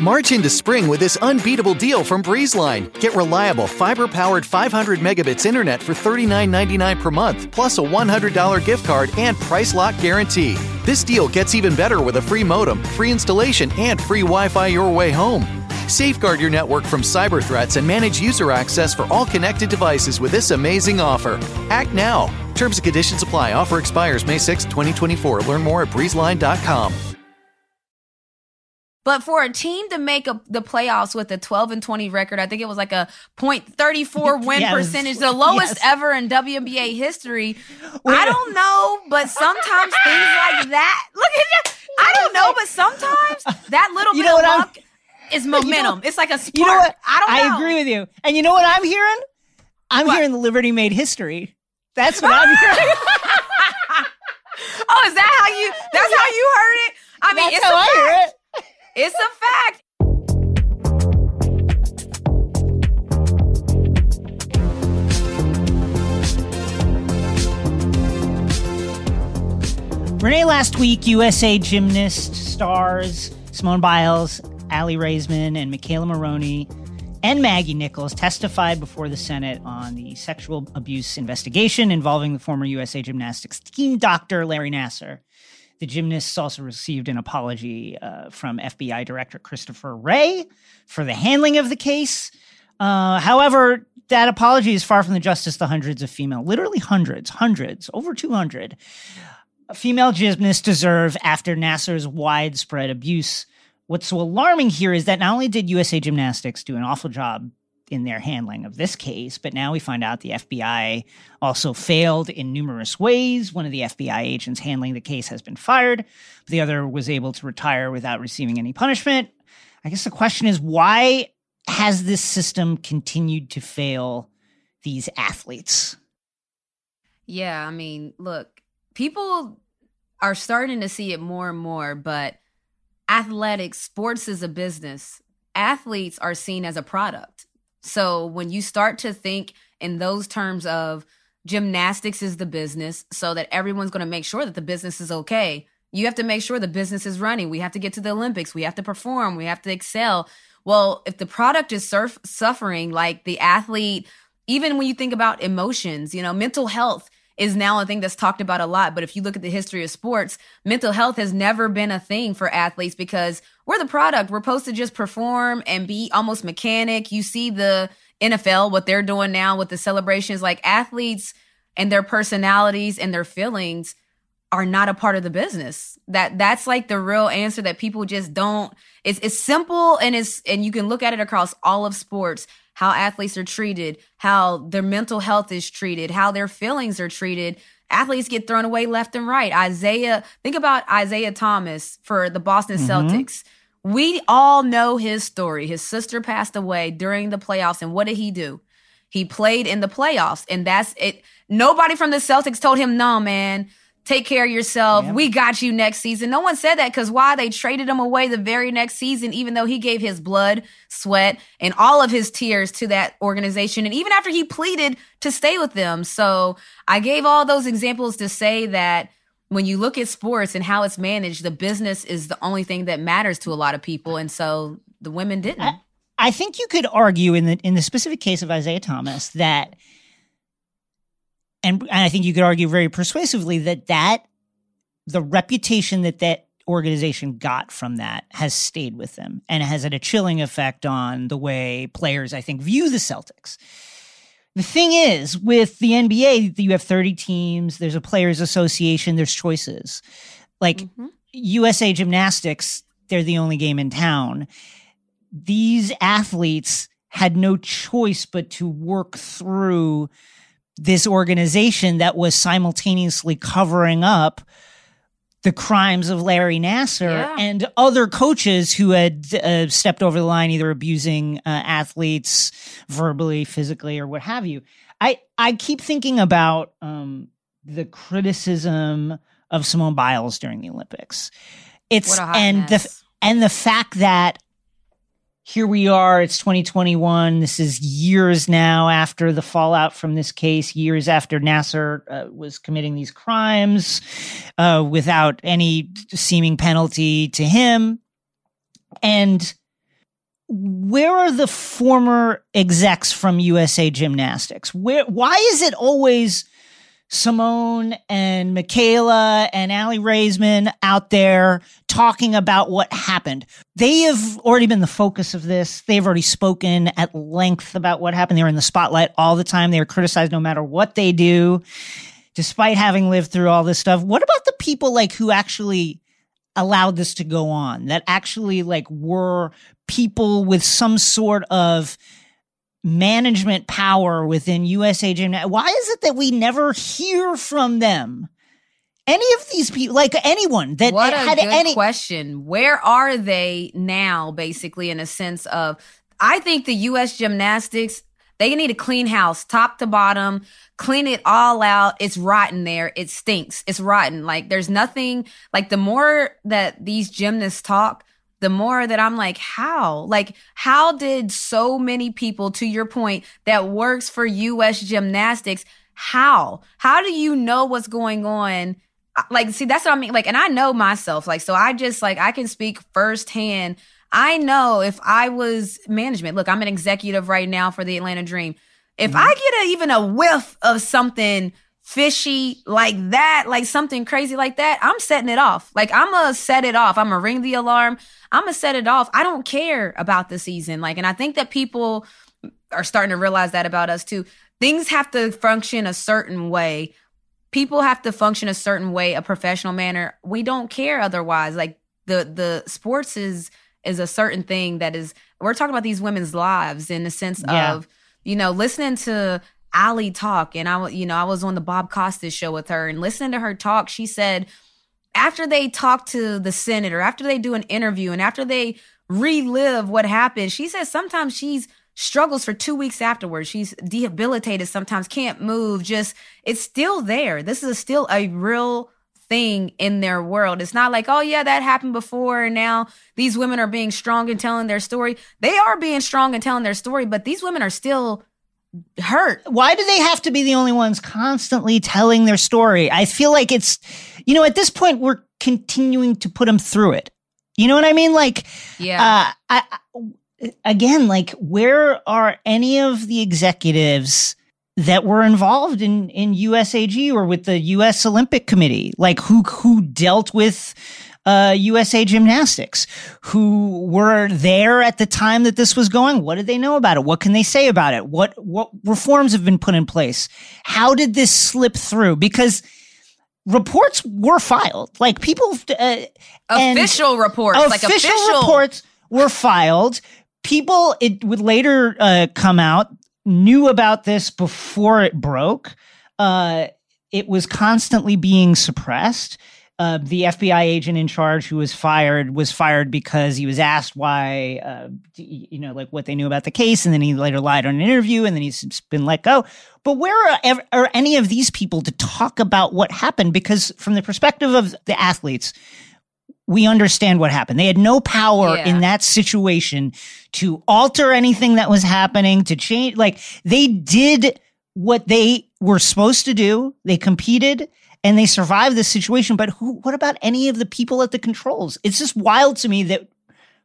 March into spring with this unbeatable deal from BreezeLine. Get reliable fiber-powered 500 megabits internet for $39.99 per month, plus a $100 gift card and price lock guarantee. This deal gets even better with a free modem, free installation, and free Wi-Fi your way home. Safeguard your network from cyber threats and manage user access for all connected devices with this amazing offer. Act now. Terms and conditions apply. Offer expires May 6, 2024. Learn more at breezeline.com. But for a team to make a, the playoffs with a 12 and 20 record, I think it was like a .34 win yes. percentage, the lowest yes. ever in WNBA history. I don't know, but sometimes things like that. Look at you. I don't know, but sometimes that little you bit of luck I'm, is momentum. It's like a spark. You know what? I don't know. I agree with you. And you know what I'm hearing? I'm what? hearing the Liberty made history. That's what I'm hearing. oh, is that how you? That's how you heard it. I mean, that's it's how I hear it. It's a fact. Renee, last week, USA gymnast stars Simone Biles, Aly Raisman, and McKayla Maroney and Maggie Nichols testified before the Senate on the sexual abuse investigation involving the former USA Gymnastics team doctor Larry Nassar. The gymnasts also received an apology uh, from FBI Director Christopher Wray for the handling of the case. Uh, however, that apology is far from the justice the hundreds of female, literally hundreds, hundreds, over 200 female gymnasts deserve after Nassar's widespread abuse what's so alarming here is that not only did USA Gymnastics do an awful job in their handling of this case, but now we find out the FBI also failed in numerous ways. One of the FBI agents handling the case has been fired, but the other was able to retire without receiving any punishment. I guess the question is why has this system continued to fail these athletes? Yeah, I mean, look, people are starting to see it more and more, but athletics, sports is a business. Athletes are seen as a product. So when you start to think in those terms of gymnastics is the business, so that everyone's going to make sure that the business is okay, you have to make sure the business is running. We have to get to the Olympics. We have to perform. We have to excel. Well, if the product is surf- suffering, like the athlete, even when you think about emotions, you know, mental health is now a thing that's talked about a lot. But if you look at the history of sports, mental health has never been a thing for athletes because we're the product. We're supposed to just perform and be almost mechanic. You see the NFL, what they're doing now with the celebrations, like athletes and their personalities and their feelings are not a part of the business. That that's like the real answer that people just don't. It's it's simple and it's and you can look at it across all of sports how athletes are treated, how their mental health is treated, how their feelings are treated. Athletes get thrown away left and right. Isaiah, think about Isaiah Thomas for the Boston mm-hmm. Celtics. We all know his story. His sister passed away during the playoffs. And what did he do? He played in the playoffs. And that's it. Nobody from the Celtics told him, no, man, Take care of yourself. We got you next season. No one said that because why? They traded him away the very next season, even though he gave his blood, sweat, and all of his tears to that organization. And even after he pleaded to stay with them. So I gave all those examples to say that when you look at sports and how it's managed, the business is the only thing that matters to a lot of people. And so the women didn't. I, I think you could argue in the in the specific case of Isaiah Thomas that and, and I think you could argue very persuasively that that the reputation that that organization got from that has stayed with them and has had a chilling effect on the way players, I think, view the Celtics. The thing is, with the NBA, you have 30 teams, there's a players' association, there's choices. Like mm-hmm. USA Gymnastics, they're the only game in town. These athletes had no choice but to work through this organization that was simultaneously covering up the crimes of Larry Nassar yeah. and other coaches who had uh, stepped over the line, either abusing uh, athletes verbally, physically, or what have you. I I keep thinking about um, the criticism of Simone Biles during the Olympics. It's and mess. the and the fact that here we are. It's 2021. This is years now after the fallout from this case, years after Nassar uh, was committing these crimes uh, without any seeming penalty to him. And where are the former execs from USA Gymnastics? Where why is it always Simone and McKayla and Aly Raisman out there talking about what happened. They have already been the focus of this. They've already spoken at length about what happened. They're in the spotlight all the time. They are criticized no matter what they do, despite having lived through all this stuff. What about the people like who actually allowed this to go on that actually like were people with some sort of management power within USA Gymnastics. Why is it that we never hear from them? Any of these people, like anyone that what had a good any question. Where are they now? Basically, in a sense of, I think the U.S. Gymnastics they need a clean house, top to bottom, clean it all out. It's rotten there. It stinks. It's rotten. Like there's nothing. Like the more that these gymnasts talk, the more that I'm like, how? Like, how did so many people, to your point, that works for US gymnastics, how? How do you know what's going on? Like, see, that's what I mean. Like, and I know myself. Like, so I just, like, I can speak firsthand. I know if I was management, look, I'm an executive right now for the Atlanta Dream. If mm-hmm. I get a, even a whiff of something fishy like that, like something crazy like that, I'm setting it off. Like I'm gonna set it off. I'm gonna ring the alarm. I'm gonna set it off. I don't care about the season. Like, and I think that people are starting to realize that about us too. Things have to function a certain way. People have to function a certain way, a professional manner. We don't care otherwise. Like the the sports is is a certain thing that is we're talking about these women's lives in the sense yeah. of you know listening to Aly talk, and I, you know, I was on the Bob Costas show with her, and listening to her talk, she said after they talk to the senator, after they do an interview, and after they relive what happened, she says sometimes she's struggles for two weeks afterwards. She's debilitated, sometimes can't move. Just it's still there. This is still a real thing in their world. It's not like, oh yeah, that happened before and now these women are being strong and telling their story. They are being strong and telling their story, but these women are still hurt. Why do they have to be the only ones constantly telling their story? I feel like it's, you know, at this point, we're continuing to put them through it. You know what I mean? Like, yeah. Uh, I, again, like, where are any of the executives that were involved in in USAG or with the US Olympic Committee? Like, who who dealt with uh, USA Gymnastics who were there at the time that this was going. What did they know about it? What can they say about it? What what reforms have been put in place? How did this slip through? Because reports were filed, like people uh, official reports, official like official reports were filed. People, it would later uh, come out, knew about this before it broke. Uh, it was constantly being suppressed uh, the FBI agent in charge who was fired was fired because he was asked why, uh, you know, like what they knew about the case, and then he later lied on an interview, and then he's been let go. But where are, are any of these people to talk about what happened? Because from the perspective of the athletes, we understand what happened. They had no power yeah. in that situation to alter anything that was happening, to change. Like they did what they were supposed to do. They competed and they survive this situation. But who, what about any of the people at the controls? It's just wild to me that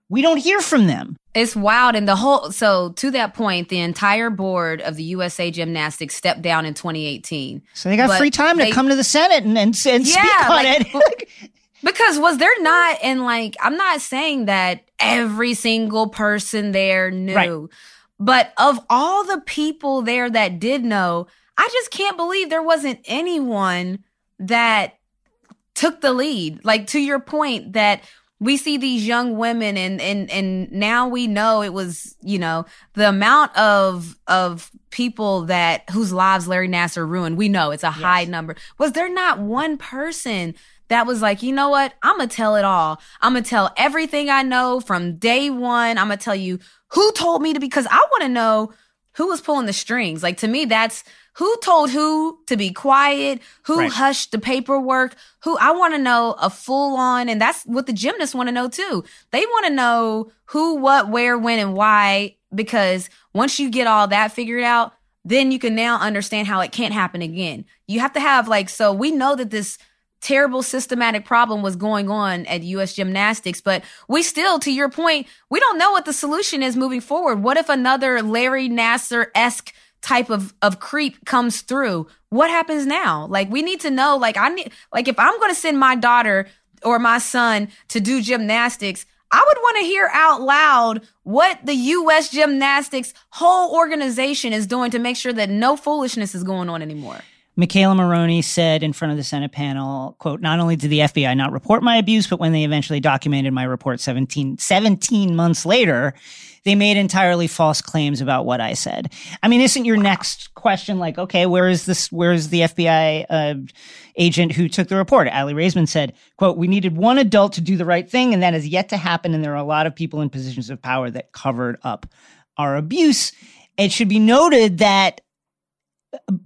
we don't hear from them. It's wild. And the whole, so to that point, the entire board of the USA Gymnastics stepped down in 2018. So they got but free time they, to come to the Senate and, and, and yeah, speak on like, it. because was there not, and like, I'm not saying that every single person there knew, right. but of all the people there that did know, I just can't believe there wasn't anyone that took the lead. Like to your point that we see these young women and and and now we know it was, you know, the amount of of people that whose lives Larry Nassar ruined. We know it's a yes. high number. Was there not one person that was like, you know what? I'm going to tell it all. I'm going to tell everything I know from day one. I'm going to tell you who told me to, because I want to know who was pulling the strings. Like to me, that's who told who to be quiet, who right. hushed the paperwork, who I want to know a full on, and that's what the gymnasts want to know too. They want to know who, what, where, when, and why, because once you get all that figured out, then you can now understand how it can't happen again. You have to have like, so we know that this terrible systematic problem was going on at US Gymnastics. But we still, to your point, we don't know what the solution is moving forward. What if another Larry Nassar esque type of, of creep comes through? What happens now? Like, we need to know, like, I need, like, if I'm going to send my daughter or my son to do gymnastics, I would want to hear out loud what the U.S. Gymnastics whole organization is doing to make sure that no foolishness is going on anymore. McKayla Maroney said in front of the Senate panel, quote, not only did the FBI not report my abuse, but when they eventually documented my report 17, 17 months later, they made entirely false claims about what I said. I mean, isn't your next question like, okay, where is this, where is the FBI uh, agent who took the report? Aly Raisman said, quote, we needed one adult to do the right thing, and that has yet to happen. And there are a lot of people in positions of power that covered up our abuse. It should be noted that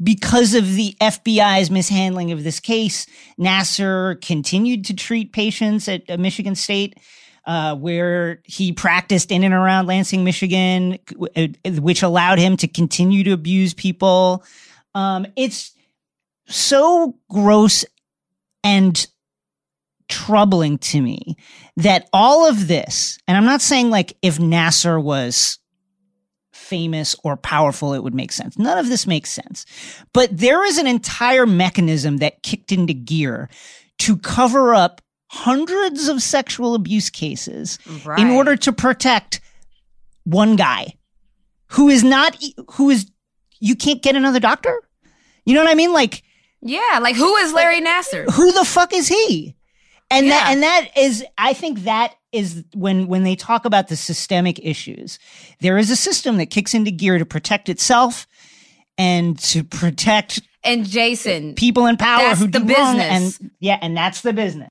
because of the FBI's mishandling of this case, Nassar continued to treat patients at uh, Michigan State. Uh, where he practiced in and around Lansing, Michigan, uh, which allowed him to continue to abuse people. Um, it's so gross and troubling to me that all of this, and I'm not saying like if Nassar was famous or powerful, it would make sense. None of this makes sense. But there is an entire mechanism that kicked into gear to cover up hundreds of sexual abuse cases right. in order to protect one guy who is not, who is, you can't get another doctor? You know what I mean? Like, yeah, like who is Larry Nassar? Who the fuck is he? And yeah. that and that is I think that is when when they talk about the systemic issues, there is a system that kicks into gear to protect itself and to protect and Jason people in power who the do business. Wrong and yeah, and that's the business.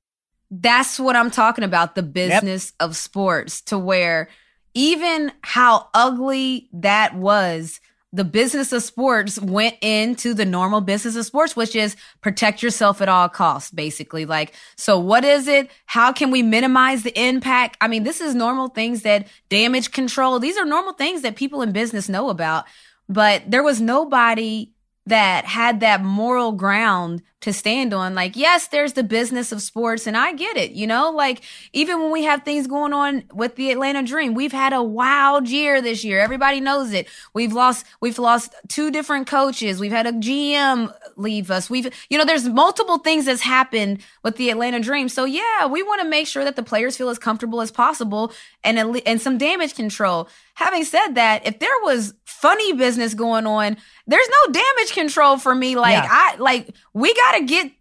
That's what I'm talking about, the business yep. of sports to where even how ugly that was the business of sports went into the normal business of sports, which is protect yourself at all costs, basically. Like, so what is it? How can we minimize the impact? I mean, this is normal things that damage control. These are normal things that people in business know about, but there was nobody that had that moral ground to stand on. Like, yes, there's the business of sports, and I get it. You know, like even when we have things going on with the Atlanta Dream, we've had a wild year this year. Everybody knows it. We've lost, we've lost two different coaches. We've had a GM leave us. We've, you know, there's multiple things that's happened with the Atlanta Dream. So yeah, we want to make sure that the players feel as comfortable as possible and and some damage control. Having said that, if there was funny business going on, there's no damage control for me. Like yeah. I like we got gotta get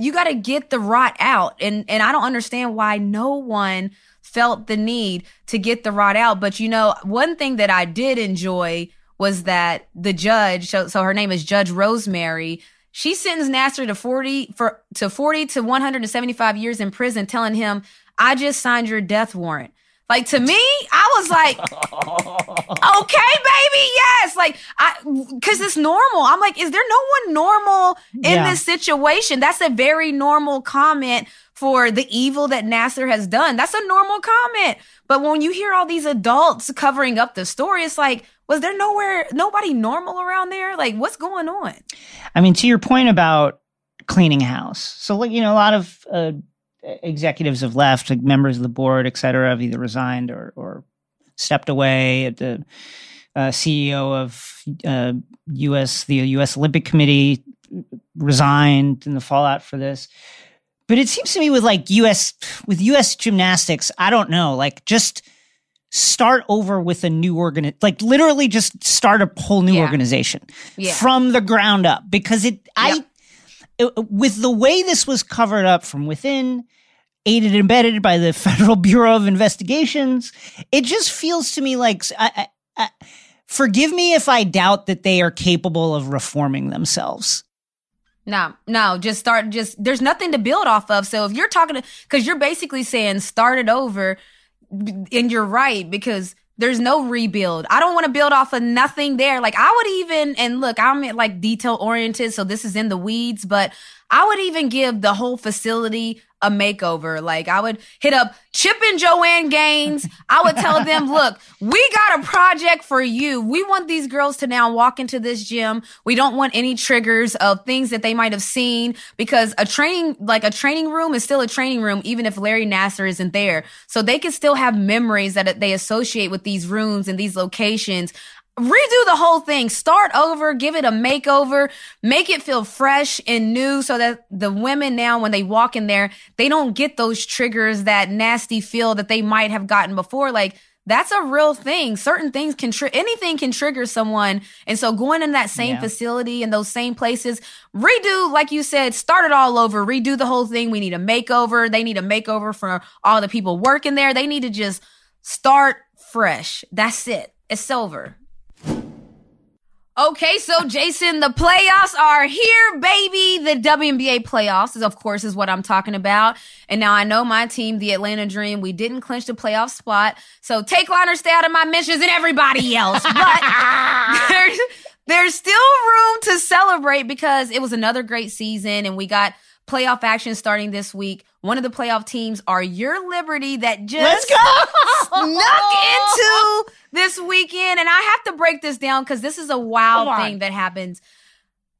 you gotta get the rot out. And and I don't understand why no one felt the need to get the rot out. But you know, one thing that I did enjoy was that the judge, so, so her name is Judge Rosemarie, she sentenced Nassar to 40 for to 40 to 175 years in prison, telling him, I just signed your death warrant. Like to me, I was like, okay, baby, yes. Like I cause it's normal. I'm like, is there no one normal in yeah. this situation? That's a very normal comment for the evil that Nassar has done. That's a normal comment. But when you hear all these adults covering up the story, it's like, was there nowhere nobody normal around there? Like, what's going on? I mean, to your point about cleaning house. So like, you know, a lot of uh, executives have left, like members of the board, et cetera, have either resigned or, or stepped away. The uh, CEO of uh, U.S. the U.S. Olympic Committee resigned in the fallout for this. But it seems to me with like U.S. with U.S. gymnastics, I don't know, like just start over with a new organ like literally just start a whole new yeah. organization yeah. from the ground up because it yep. i with the way this was covered up from within, aided and embedded by the Federal Bureau of Investigations, it just feels to me like. I, I, I, forgive me if I doubt that they are capable of reforming themselves. No, no, just start. Just there's nothing to build off of. So if you're talking to, because you're basically saying start it over, and you're right because there's no rebuild. I don't want to build off of nothing there. Like I would even, and look, I'm like detail oriented, so this is in the weeds, but I would even give the whole facility a makeover. Like I would hit up Chip and Joanna Gaines. I would tell them, look, we got a project for you. We want these girls to now walk into this gym. We don't want any triggers of things that they might have seen because a training, like a training room is still a training room, even if Larry Nassar isn't there. So they can still have memories that they associate with these rooms and these locations redo the whole thing. Start over, give it a makeover, make it feel fresh and new so that the women now, when they walk in there, they don't get those triggers, that nasty feel that they might have gotten before. Like, that's a real thing. Certain things can, tri- anything can trigger someone. And so going in that same yeah. facility and those same places, redo, like you said, start it all over, redo the whole thing. We need a makeover. They need a makeover for all the people working there. They need to just start fresh. That's it. It's over. Okay, so Jason, the playoffs are here, baby. The WNBA playoffs is, of course, is what I'm talking about. And now I know my team, the Atlanta Dream, we didn't clinch the playoff spot. So take liner, stay out of my mentions and everybody else. But there's, there's still room to celebrate because it was another great season and we got playoff action starting this week. One of the playoff teams are your Liberty that just snuck into this weekend. And I have to break this down because this is a wild thing that happens.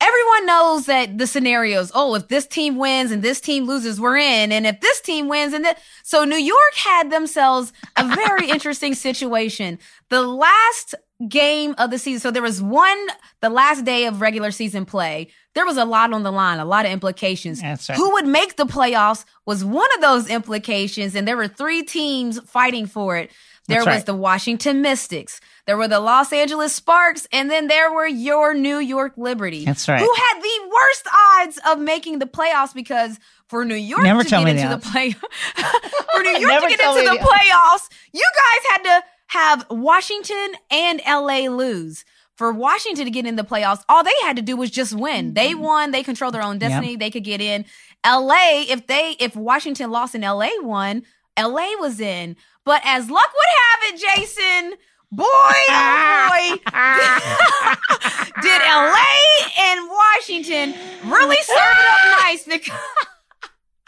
Everyone knows that the scenarios, oh, if this team wins and this team loses, we're in. And if this team wins and that, so New York had themselves a very interesting situation. The last game of the season. So there was one, the last day of regular season play. There was a lot on the line, a lot of implications. Right. Who would make the playoffs was one of those implications. And there were three teams fighting for it. There That's was right. the Washington Mystics. There were the Los Angeles Sparks, and then there were your New York Liberty. That's right. Who had the worst odds of making the playoffs because for New York Never to get into the, the play for New York to get into the, the playoffs, you guys had to have Washington and LA lose. For Washington to get in the playoffs, all they had to do was just win. They mm-hmm. won. They control their own destiny. Yep. They could get in. LA, if they, if Washington lost and LA won, LA was in. But as luck would have it, Jason, boy, oh boy, did LA and Washington really serve it up nice because,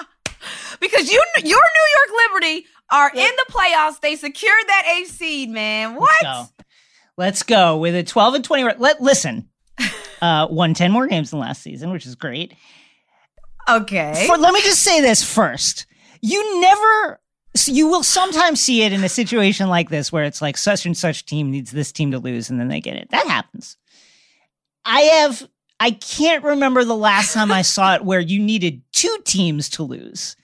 because you, your New York Liberty are in the playoffs. They secured that eighth seed, man. What? Let's go, Let's go with a 12 and 20. Let listen. Uh, won 10 more games than last season, which is great. Okay. For, let me just say this first. You never so you will sometimes see it in a situation like this where it's like such and such team needs this team to lose and then they get it. That happens. I have I can't remember the last time I saw it where you needed two teams to lose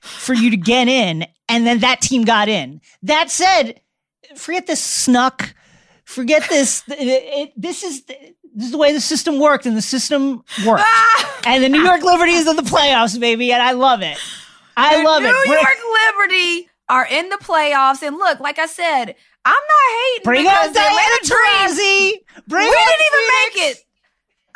for you to get in and then that team got in. That said, forget this snuck. Forget this. It, it, this is this is the way the system worked, and the system worked. Ah! and the New York Liberty is in the playoffs, baby, and I love it. I the love New it. New York Liberty are in the playoffs, and look, like I said, I'm not hating Bring because Diana Taurasi. Bring we didn't even make it.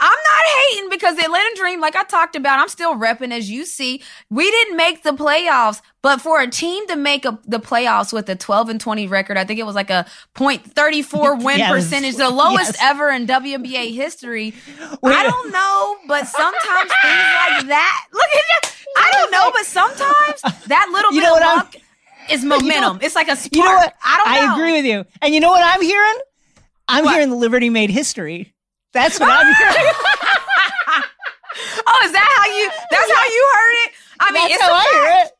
I'm not hating because the Atlanta Dream, like I talked about, I'm still repping as you see. We didn't make the playoffs, but for a team to make a, the playoffs with a 12 and 20 record, I think it was like a .34 win yes. percentage, the lowest yes. ever in WNBA history. Wait. I don't know, but sometimes things like that. Look at you. I don't know, but sometimes that little you bit of luck I'm, is momentum. You know, it's like a spark. You know what? I don't know. I agree with you. And you know what I'm hearing? I'm what? hearing the Liberty made history. That's what I'm hearing. oh, is that how you? That's how you heard it. I mean, that's it's a I fact. it.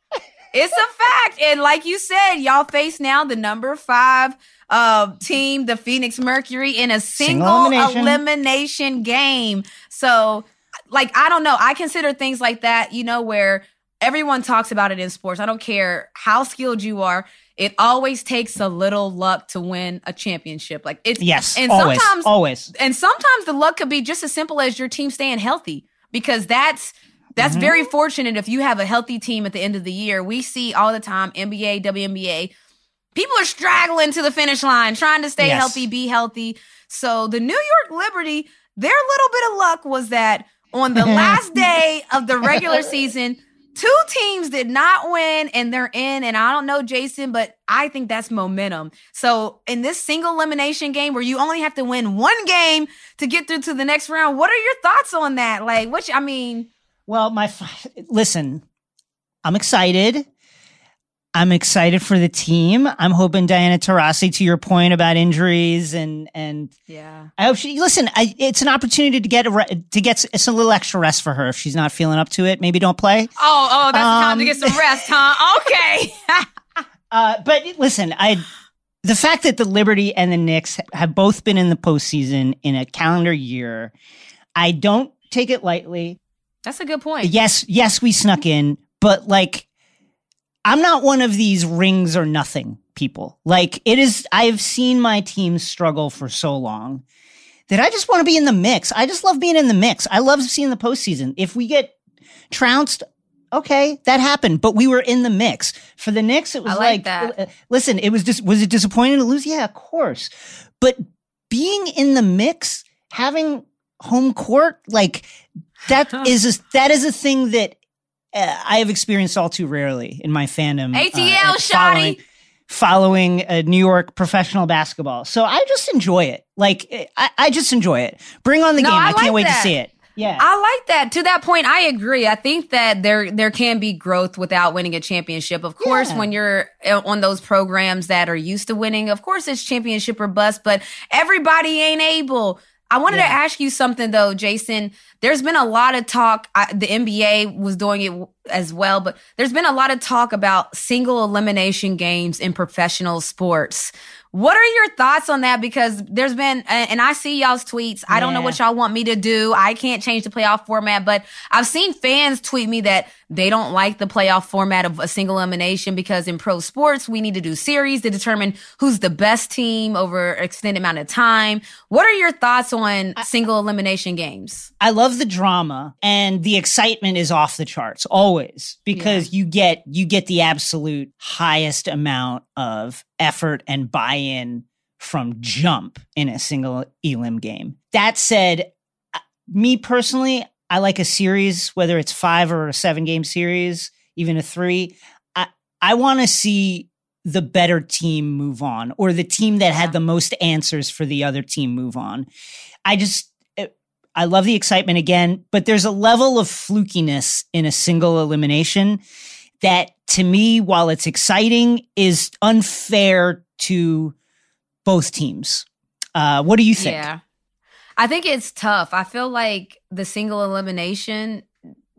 It's a fact, and like you said, y'all face now the number five uh, team, the Phoenix Mercury, in a single, single elimination. elimination game. So, like, I don't know. I consider things like that, you know, where everyone talks about it in sports. I don't care how skilled you are it always takes a little luck to win a championship. Like it's yes, and always, sometimes always, and sometimes the luck could be just as simple as your team staying healthy because that's that's mm-hmm. very fortunate if you have a healthy team at the end of the year. We see all the time NBA, WNBA, people are straggling to the finish line, trying to stay yes. healthy, be healthy. So the New York Liberty, their little bit of luck was that on the last day of the regular season Two teams did not win and they're in. And I don't know, Jason, but I think that's momentum. So in this single elimination game where you only have to win one game to get through to the next round, what are your thoughts on that? Like, which, I mean, Well, my listen, I'm excited. I'm excited for the team. I'm hoping Diana Taurasi, to your point about injuries and and yeah, I hope she listen. I, it's an opportunity to get a re- to get it's a little extra rest for her if she's not feeling up to it. Maybe don't play. Oh, oh, that's um, time to get some rest, huh? Okay. uh, but listen, I the fact that the Liberty and the Knicks have both been in the postseason in a calendar year, I don't take it lightly. That's a good point. Yes, yes, we snuck in, but like I'm not one of these rings or nothing people. Like it is, I've seen my team struggle for so long that I just want to be in the mix. I just love being in the mix. I love seeing the postseason. If we get trounced, okay, that happened, but we were in the mix. For the Knicks, it was like, like uh, listen, it was just, was it disappointing to lose? Yeah, of course. But being in the mix, having home court, like that is a, that is a thing that I have experienced all too rarely in my fandom. ATL, uh, following, following uh, New York professional basketball. So I just enjoy it. Like, I, I just enjoy it. Bring on the no, game. I, I can't wait that. to see it. Yeah. I like that. To that point, I agree. I think that there there can be growth without winning a championship. Of course, yeah. when you're uh, on those programs that are used to winning, of course it's championship or bust, but everybody ain't able. I wanted yeah. to ask you something though, Jason. There's been a lot of talk. I, the NBA was doing it as well, but there's been a lot of talk about single elimination games in professional sports. What are your thoughts on that? Because there's been, and I see y'all's tweets. I don't know what y'all want me to do. I can't change the playoff format, but I've seen fans tweet me that they don't like the playoff format of a single elimination because in pro sports, we need to do series to determine who's the best team over an extended amount of time. What are your thoughts on single elimination games? I love the drama and the excitement is off the charts always because yeah. you get, you get the absolute highest amount of effort and buy in from jump in a single elim game. That said, me personally, I like a series, whether it's five or a seven game series, even a three. I, I want to see the better team move on or the team that had the most answers for the other team move on. I just, uh, I love the excitement again, but there's a level of flukiness in a single elimination that to me, while it's exciting, is unfair to both teams. Uh, what do you think? Yeah. I think it's tough. I feel like the single elimination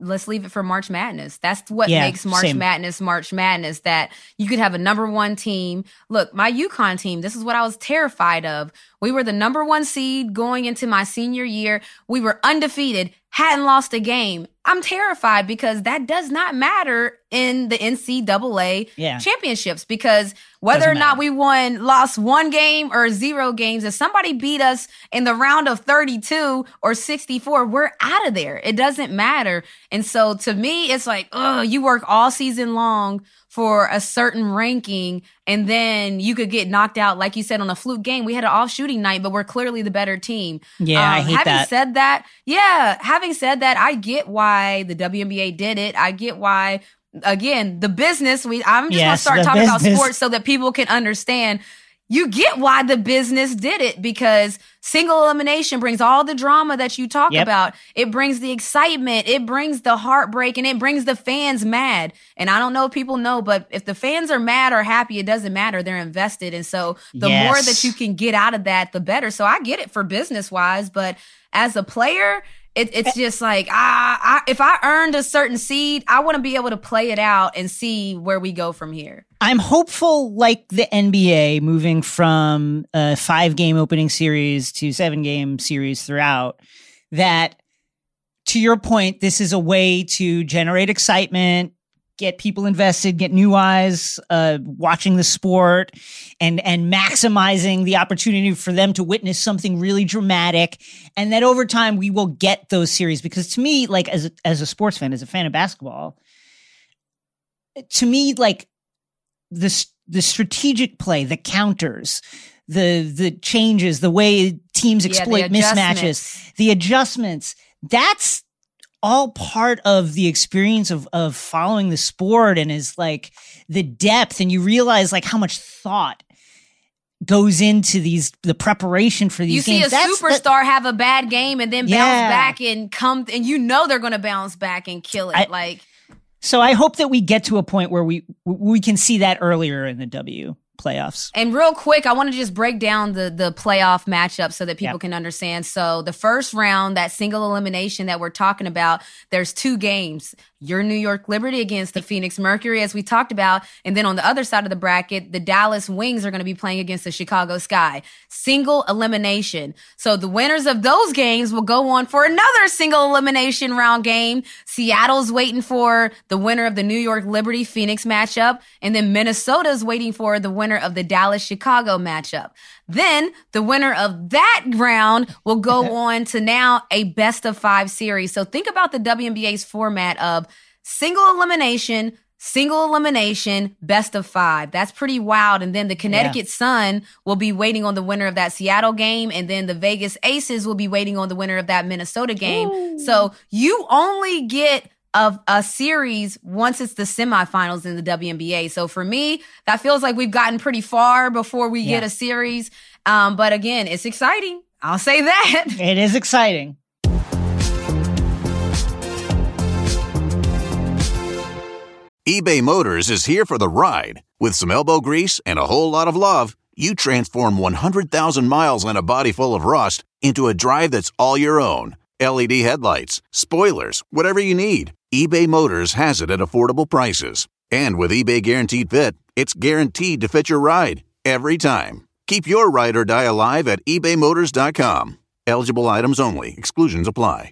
let's leave it for March Madness. That's what yeah, makes March same. Madness March Madness that you could have a number one team. Look, my UConn team, this is what I was terrified of. We were the number one seed going into my senior year. We were undefeated, hadn't lost a game. I'm terrified because that does not matter in the NCAA yeah. championships because whether or not we won, lost one game or zero games, if somebody beat us in the round of 32 or 64, we're out of there. It doesn't matter. And so to me, it's like, oh, you work all season long for a certain ranking and then you could get knocked out like you said on a fluke game we had an off shooting night but we're clearly the better team yeah um, I hate having that. said that yeah having said that i get why the WNBA did it i get why again the business we i'm just yes, gonna start talking business. about sports so that people can understand you get why the business did it because single elimination brings all the drama that you talk yep. about. It brings the excitement, it brings the heartbreak, and it brings the fans mad. And I don't know if people know, but if the fans are mad or happy, it doesn't matter. They're invested. And so the yes. more that you can get out of that, the better. So I get it for business wise, but as a player, it, it's eh. just like ah, I, if I earned a certain seed, I want to be able to play it out and see where we go from here. I'm hopeful, like the NBA, moving from a five game opening series to seven game series throughout. That, to your point, this is a way to generate excitement, get people invested, get new eyes uh, watching the sport, and and maximizing the opportunity for them to witness something really dramatic. And that over time we will get those series because to me, like as a, as a sports fan, as a fan of basketball, to me, like the the strategic play, the counters, the the changes, the way teams exploit yeah, the mismatches, the adjustments. That's all part of the experience of of following the sport and is like the depth and you realize like how much thought goes into these the preparation for these you games. see a That's- superstar that- have a bad game and then bounce Yeah. back and come and you know they're going to bounce back and kill it I- like so I hope that we get to a point where we we can see that earlier in the W playoffs. And real quick, I want to just break down the the playoff matchup so that people can understand. So the first round, that single elimination that we're talking about, there's two games. Your New York Liberty against the Phoenix Mercury, as we talked about, and then on the other side of the bracket, the Dallas Wings are going to be playing against the Chicago Sky. Single elimination. So the winners of those games will go on for another single elimination round game. Seattle's waiting for the winner of the New York Liberty Phoenix matchup, and then Minnesota's waiting for the winner of the Dallas Chicago matchup. Then the winner of that round will go on to now a best of five series. So think about the WNBA's format of single elimination, single elimination, best of five. That's pretty wild. And then the Connecticut Sun will be waiting on the winner of that Seattle game. And then the Vegas Aces will be waiting on the winner of that Minnesota game. So you only get of a series once it's the semifinals in the WNBA. So for me, that feels like we've gotten pretty far before we get a series. Um, but again, it's exciting. I'll say that. It is exciting. eBay Motors is here for the ride. With some elbow grease and a whole lot of love, you transform 100,000 miles and a body full of rust into a drive that's all your own. LED headlights, spoilers, whatever you need, eBay Motors has it at affordable prices. And with eBay Guaranteed Fit, it's guaranteed to fit your ride every time. Keep your ride or die alive at ebaymotors.com. Eligible items only, exclusions apply.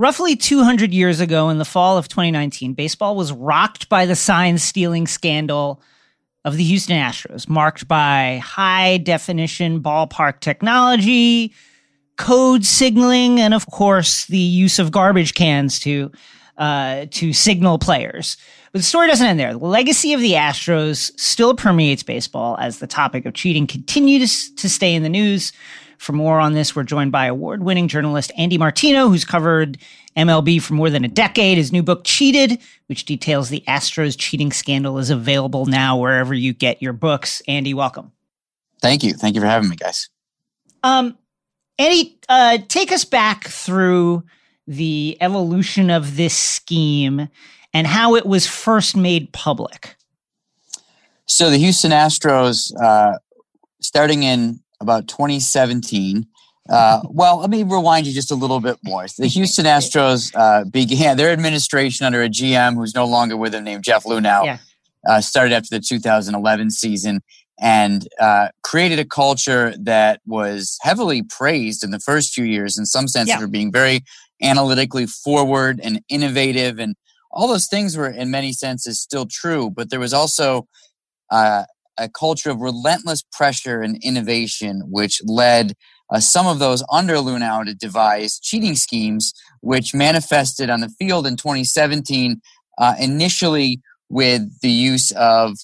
Roughly 200 years ago, in the fall of 2019, baseball was rocked by the sign stealing scandal of the Houston Astros, marked by high definition ballpark technology, code signaling, and of course, the use of garbage cans to uh, to signal players. But the story doesn't end there. The legacy of the Astros still permeates baseball as the topic of cheating continues to stay in the news. For more on this, we're joined by award winning journalist Andy Martino, who's covered MLB for more than a decade. His new book, Cheated, which details the Astros cheating scandal, is available now wherever you get your books. Andy, welcome. Thank you. Thank you for having me, guys. Um, Andy, uh, take us back through the evolution of this scheme and how it was first made public. So the Houston Astros, uh, starting in about 2017. Uh, well, let me rewind you just a little bit more. The Houston Astros uh, began their administration under a GM who's no longer with them, named Jeff Luhnow. Yeah. Uh, started after the 2011 season and uh, created a culture that was heavily praised in the first few years, in some sense, Yeah. for being very analytically forward and innovative, and all those things were, in many senses, still true. But there was also uh, a culture of relentless pressure and innovation, which led uh, some of those under Luhnow to devise cheating schemes, which manifested on the field in 2017, uh, initially with the use of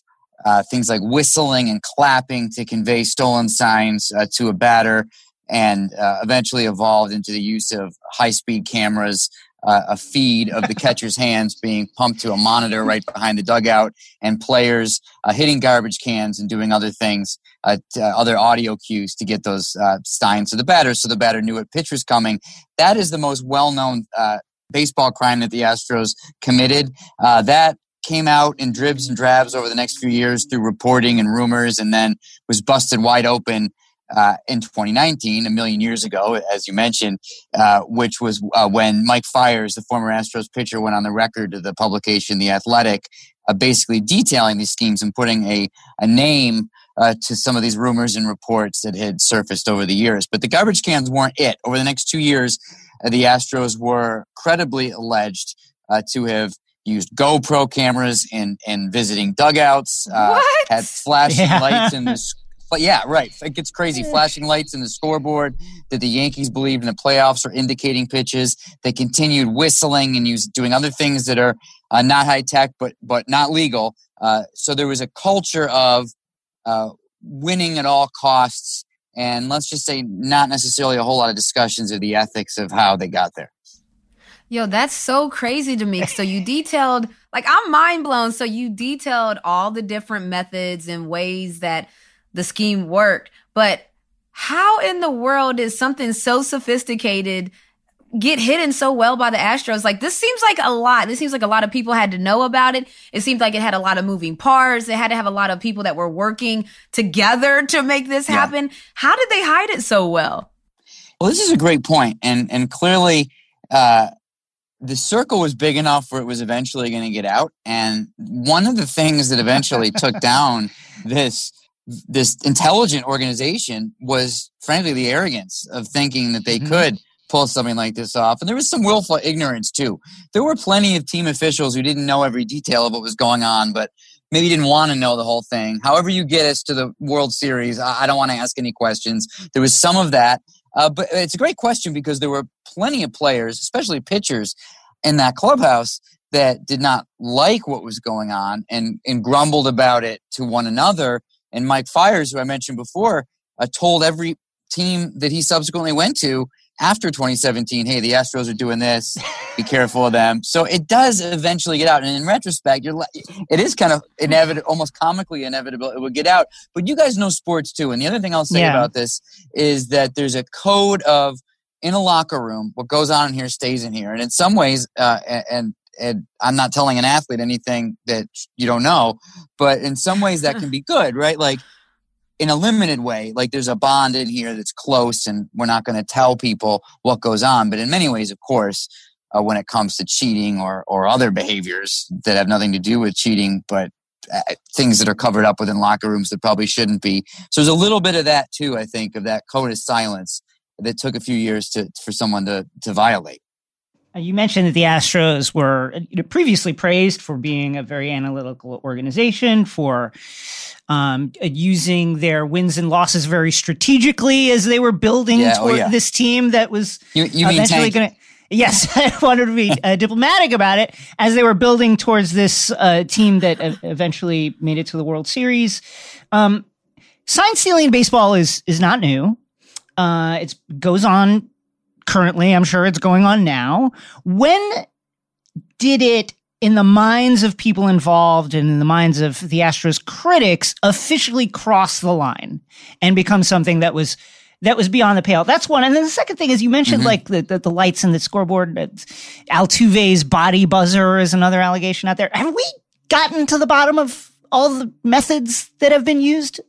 uh, things like whistling and clapping to convey stolen signs uh, to a batter, and uh, eventually evolved into the use of high speed cameras uh, a feed of the catcher's hands being pumped to a monitor right behind the dugout, and players uh, hitting garbage cans and doing other things, uh, uh, other audio cues to get those uh, signs to the batter, so the batter knew what pitch was coming. That is the most well-known uh, baseball crime that the Astros committed. Uh, that came out in dribs and drabs over the next few years through reporting and rumors, and then was busted wide open uh, in 2019, a million years ago, as you mentioned, uh, which was uh, when Mike Fiers, the former Astros pitcher, went on the record to the publication The Athletic, uh, basically detailing these schemes and putting a, a name uh, to some of these rumors and reports that had surfaced over the years. But the garbage cans weren't it. Over the next two years, uh, the Astros were credibly alleged uh, to have used GoPro cameras in, in visiting dugouts, uh, had flashing yeah. lights in the but yeah, right. It gets crazy. Flashing lights in the scoreboard that the Yankees believed in the playoffs are indicating pitches. They continued whistling and use, doing other things that are uh, not high tech, but but not legal. Uh, so there was a culture of uh, winning at all costs, and let's just say not necessarily a whole lot of discussions of the ethics of how they got there. Yo, that's so crazy to me. So you detailed, like, I'm mind blown. So you detailed all the different methods and ways that the scheme worked. But how in the world is something so sophisticated get hidden so well by the Astros? Like this seems like a lot. This seems like a lot of people had to know about it. It seemed like it had a lot of moving parts. It had to have a lot of people that were working together to make this happen. Yeah. How did they hide it so well? Well, this is a great point, and and clearly, uh, the circle was big enough where it was eventually going to get out. And one of the things that eventually took down this this intelligent organization was frankly the arrogance of thinking that they mm-hmm. could pull something like this off. And there was some willful ignorance too. There were plenty of team officials who didn't know every detail of what was going on, but maybe didn't want to know the whole thing. However, you get us to the World Series, I don't want to ask any questions. There was some of that. Uh, but it's a great question because there were plenty of players, especially pitchers, in that clubhouse that did not like what was going on and, and grumbled about it to one another and Mike Fiers, who I mentioned before, uh, told every team that he subsequently went to after 2017, hey, the Astros are doing this. Be careful of them. So it does eventually get out. And in retrospect, you're it is kind of inevitable, almost comically inevitable. It would get out. But you guys know sports too. And the other thing I'll say yeah. about this is that there's a code of in a locker room, what goes on in here stays in here. And in some ways, uh, and and I'm not telling an athlete anything that you don't know, but in some ways that can be good, right? Like in a limited way, like there's a bond in here that's close and we're not going to tell people what goes on. But in many ways, of course, uh, when it comes to cheating or, or other behaviors that have nothing to do with cheating, but uh, things that are covered up within locker rooms that probably shouldn't be. So there's a little bit of that too, I think, of that code of silence that took a few years to, for someone to, to violate. Uh, you mentioned that the Astros were previously praised for being a very analytical organization, for um, using their wins and losses very strategically as they were building yeah, oh, toward oh yeah. this team that was you, you eventually going to. Yes, I wanted to be uh, diplomatic about it as they were building towards this uh, team that eventually made it to the World Series. Um, sign stealing in baseball is is not new. Uh, it goes on currently. I'm sure it's going on now. When did it, in the minds of people involved and in the minds of the Astros critics, officially cross the line and become something that was that was beyond the pale. That's one. And then the second thing is you mentioned mm-hmm. like the, the, the lights in the scoreboard. Altuve's body buzzer is another allegation out there. Have we gotten to the bottom of all the methods that have been used?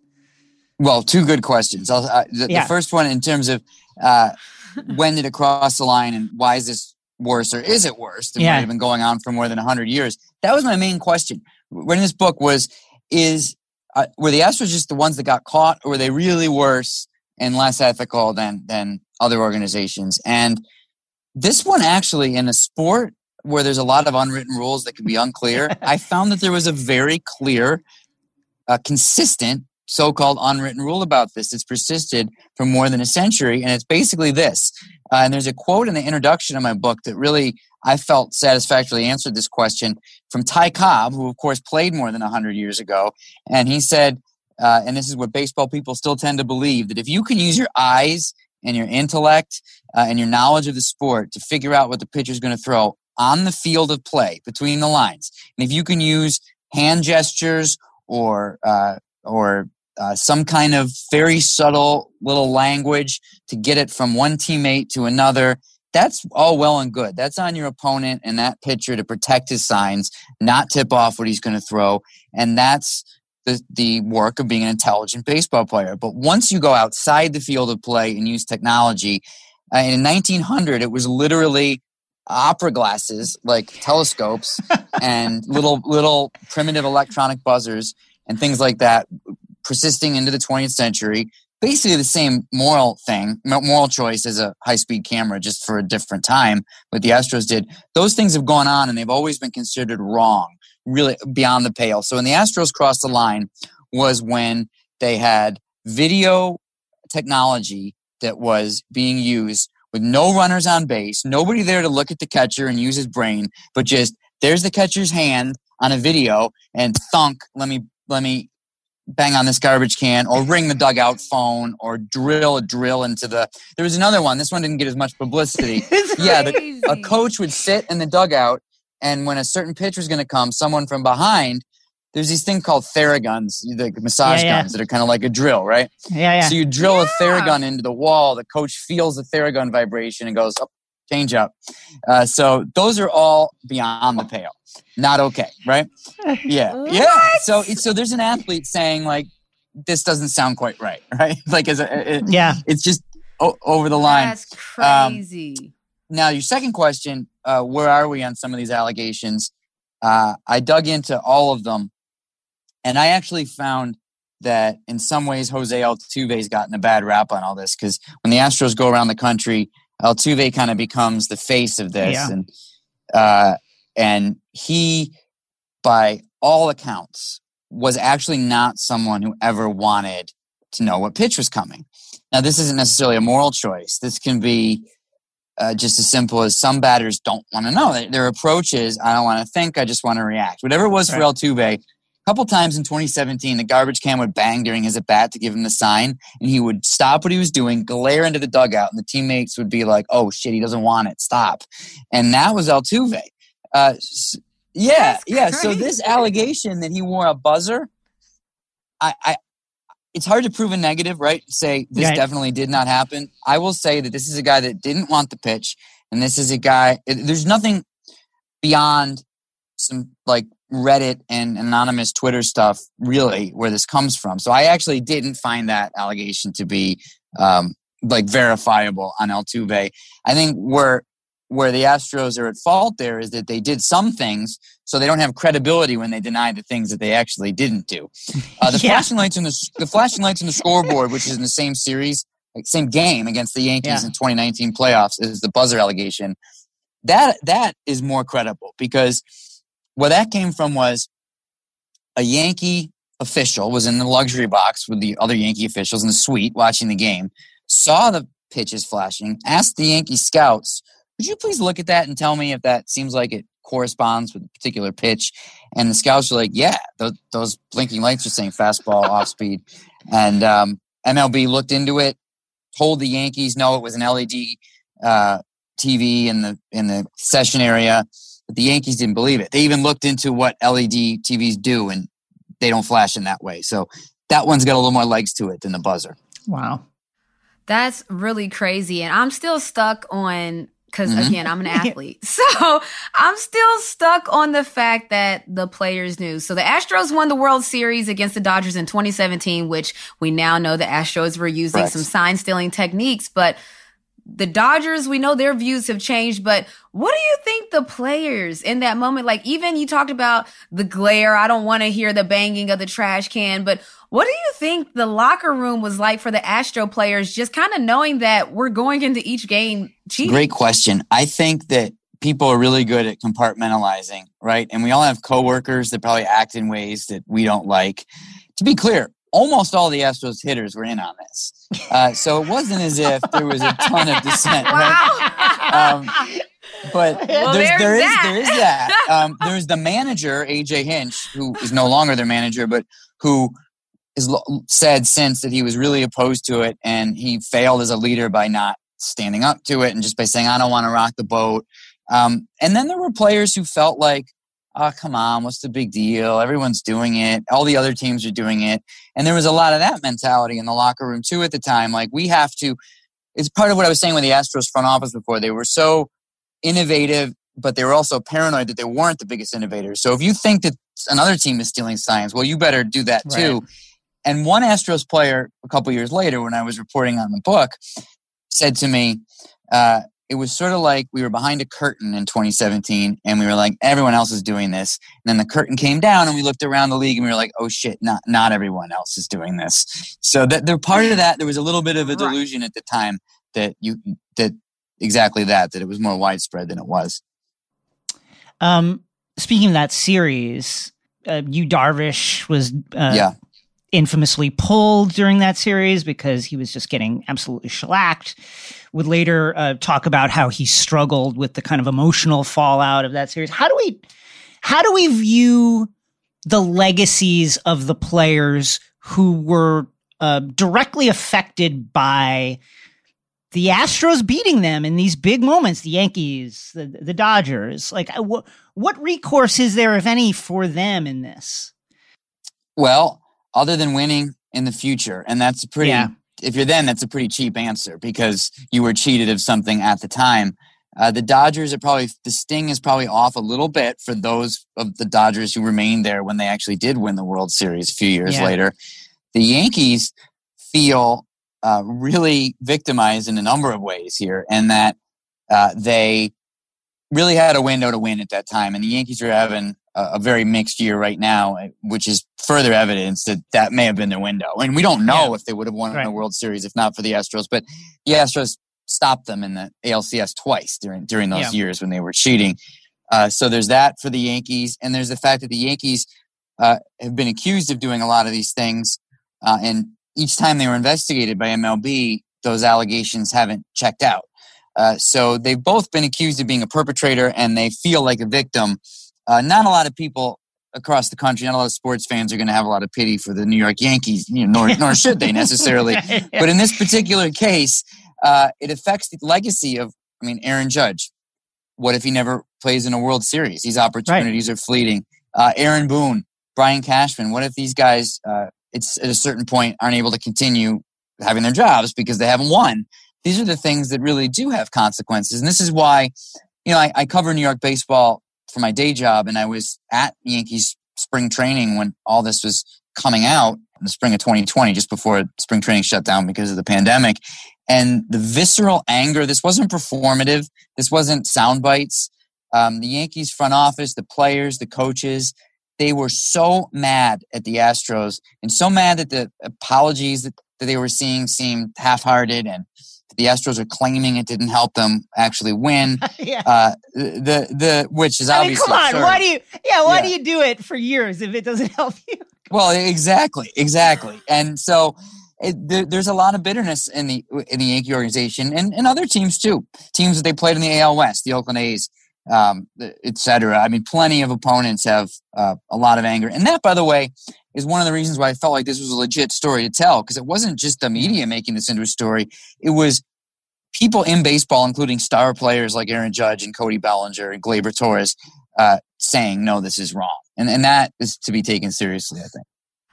Well, two good questions. Uh, the, yeah. the, first one, in terms of uh, when did it cross the line and why is this worse or is it worse than yeah. might have been going on for more than 100 years? That was my main question. When this book was, is uh, were the Astros just the ones that got caught or were they really worse and less ethical than, than other organizations? And this one actually in a sport where there's a lot of unwritten rules that can be unclear, I found that there was a very clear, uh, consistent so-called unwritten rule about this. That's persisted for more than a century and it's basically this. Uh, and there's a quote in the introduction of my book that really i felt satisfactorily answered this question from ty cobb who of course played more than 100 years ago. And he said uh, and this is what baseball people still tend to believe that if you can use your eyes and your intellect uh, and your knowledge of the sport to figure out what the pitcher is going to throw on the field of play between the lines and if you can use hand gestures or uh, or uh, some kind of very subtle little language to get it from one teammate to another. That's all well and good. That's on your opponent and that pitcher to protect his signs, not tip off what he's going to throw. And that's the, the work of being an intelligent baseball player. But once you go outside the field of play and use technology, uh, in 1900, it was literally opera glasses like telescopes and little little primitive electronic buzzers and things like that persisting into the 20th century. Basically, the same moral thing, moral choice as a high speed camera, just for a different time, what the Astros did. Those things have gone on and they've always been considered wrong, really beyond the pale. So when the Astros crossed the line was when they had video technology that was being used with no runners on base, nobody there to look at the catcher and use his brain, but just there's the catcher's hand on a video and thunk, let me let me bang on this garbage can or ring the dugout phone or drill a drill into the there was another one this one didn't get as much publicity yeah the, a coach would sit in the dugout and when a certain pitch was going to come someone from behind there's these thing called theraguns the massage yeah, yeah. guns that are kind of like a drill right yeah, yeah. so you drill yeah. a theragun into the wall the coach feels the theragun vibration and goes oh, change up uh, so those are all beyond the pale not okay, right? Yeah, yeah. So so there's an athlete saying like this doesn't sound quite right, right? like as a it, yeah, it's just o- over the line. That's crazy. Um, now your second question, uh, where are we on some of these allegations? Uh, I dug into all of them, and I actually found that in some ways Jose Altuve's gotten a bad rap on all this because when the Astros go around the country, Altuve kind of becomes the face of this, yeah. and uh, and he, by all accounts, was actually not someone who ever wanted to know what pitch was coming. Now, this isn't necessarily a moral choice. This can be uh, just as simple as some batters don't want to know. Their approach is, I don't want to think, I just want to react. Whatever it was right. for Altuve, couple times in 2017, the garbage can would bang during his at bat to give him the sign, and he would stop what he was doing, glare into the dugout, and the teammates would be like, "Oh shit, he doesn't want it. Stop." And that was Altuve. Uh, yeah, yeah. So this allegation that he wore a buzzer, I, I, it's hard to prove a negative, right? Say this definitely did not happen. I will say that this is a guy that didn't want the pitch, and this is a guy. There's nothing beyond some like Reddit and anonymous Twitter stuff, really, where this comes from. So I actually didn't find that allegation to be um, like verifiable on Altuve. I think where where the Astros are at fault there is that they did some things, so they don't have credibility when they deny the things that they actually didn't do. Uh, the yeah. flashing lights on the the flashing lights on the scoreboard, which is in the same series, like same game against the Yankees yeah. in 2019 playoffs, is the buzzer allegation. That that is more credible because where that came from was a Yankee official was in the luxury box with the other Yankee officials in the suite watching the game, saw the pitches flashing, asked the Yankee scouts would you please look at that and tell me if that seems like it corresponds with a particular pitch? And the scouts were like, yeah, those, those blinking lights are saying fastball off speed. And um, MLB looked into it, told the Yankees no, it was an LED uh, TV in the in the session area. But the Yankees didn't believe it. They even looked into what LED TVs do, and they don't flash in that way. So that one's got a little more legs to it than the buzzer. Wow. That's really crazy. And I'm still stuck on because mm-hmm. again, I'm an athlete. so I'm still stuck on the fact that the players knew. So the Astros won the World Series against the Dodgers in 2017, which we now know the Astros were using some sign stealing techniques, but the Dodgers, we know their views have changed, but what do you think the players in that moment, like even you talked about the glare, I don't want to hear the banging of the trash can, but what do you think the locker room was like for the Astro players, just kind of knowing that we're going into each game cheating? Great question. I think that people are really good at compartmentalizing, right? And we all have coworkers that probably act in ways that we don't like. To be clear, almost all the Astros hitters were in on this. Uh, so it wasn't as if there was a ton of dissent. Right? Um, but well, there's, there is there is that. Um, there's the manager AJ Hinch, who is no longer their manager, but who has said since that he was really opposed to it, and he failed as a leader by not standing up to it and just by saying I don't want to rock the boat. Um, and then there were players who felt like oh, come on, what's the big deal? Everyone's doing it. All the other teams are doing it. And there was a lot of that mentality in the locker room too at the time. Like we have to, it's part of what I was saying with the Astros front office before. They were so innovative, but they were also paranoid that they weren't the biggest innovators. So if you think that another team is stealing science, well, you better do that too. Right. And one Astros player a couple years later, when I was reporting on the book, said to me, uh, it was sort of like we were behind a curtain in 2017 and we were like everyone else is doing this. And then the curtain came down and we looked around the league and we were like oh shit not not everyone else is doing this. So that they're part of that there was a little bit of a delusion at the time that you that exactly that that it was more widespread than it was. Um speaking of that series uh, Yu Darvish was uh, yeah infamously pulled during that series because he was just getting absolutely shellacked. Would later uh, talk about how he struggled with the kind of emotional fallout of that series. How do we, how do we view the legacies of the players who were uh, directly affected by the Astros beating them in these big moments, the Yankees, the, the Dodgers. Like, uh, what what recourse is there, if any, for them in this? Well, other than winning in the future. And that's pretty, yeah. if you're then, that's a pretty cheap answer because you were cheated of something at the time. Uh, the Dodgers are probably, the sting is probably off a little bit for those of the Dodgers who remained there when they actually did win the World Series a few years yeah. later. The Yankees feel uh, really victimized in a number of ways here, and that uh, they really had a window to win at that time. And the Yankees are having a, very mixed year right now, eh, which is further evidence that that may have been their window. And we don't know yeah. if they would have won right. a World Series if not for the Astros. But the Astros stopped them in the ALCS twice during during those yeah. years when they were cheating. Uh, so there's that for the Yankees, and there's the fact that the Yankees uh, have been accused of doing a lot of these things, uh, and each time they were investigated by MLB, those allegations haven't checked out. Uh, so they've both been accused of being a perpetrator, and they feel like a victim uh, not a lot of people across the country, not a lot of sports fans are going to have a lot of pity for the New York Yankees, you know, nor, nor should they necessarily. yeah. But in this particular case, uh, it affects the legacy of, I mean, Aaron Judge. What if he never plays in a World Series? These opportunities right. are fleeting. Uh, Aaron Boone, Brian Cashman. What if these guys, uh, it's at a certain point, aren't able to continue having their jobs because they haven't won? These are the things that really do have consequences, and this is why, you know, I, I cover New York baseball for my day job, and I was at Yankees spring training when all this was coming out in the spring of 2020, just before spring training shut down because of the pandemic. And the visceral anger, this wasn't performative, this wasn't sound bites. Um, the Yankees front office, the players, the coaches, they were so mad at the Astros and so mad that the apologies that, that they were seeing seemed half hearted and the Astros are claiming it didn't help them actually win. yeah. Uh, the the which is I obviously. Mean, come on, absurd. why do you? Yeah, why yeah. do you do it for years if it doesn't help you? Well, exactly, exactly, and so. It, there, there's a lot of bitterness in the in the Yankee organization and, and other teams too. Teams that they played in the AL West, the Oakland A's, um, etc. I mean, plenty of opponents have uh, a lot of anger, and that, by the way, is one of the reasons why I felt like this was a legit story to tell because it wasn't just the media making this into a story; it was people in baseball, including star players like Aaron Judge and Cody Bellinger and Gleyber Torres, uh, saying, no, this is wrong. And, and that is to be taken seriously, I think.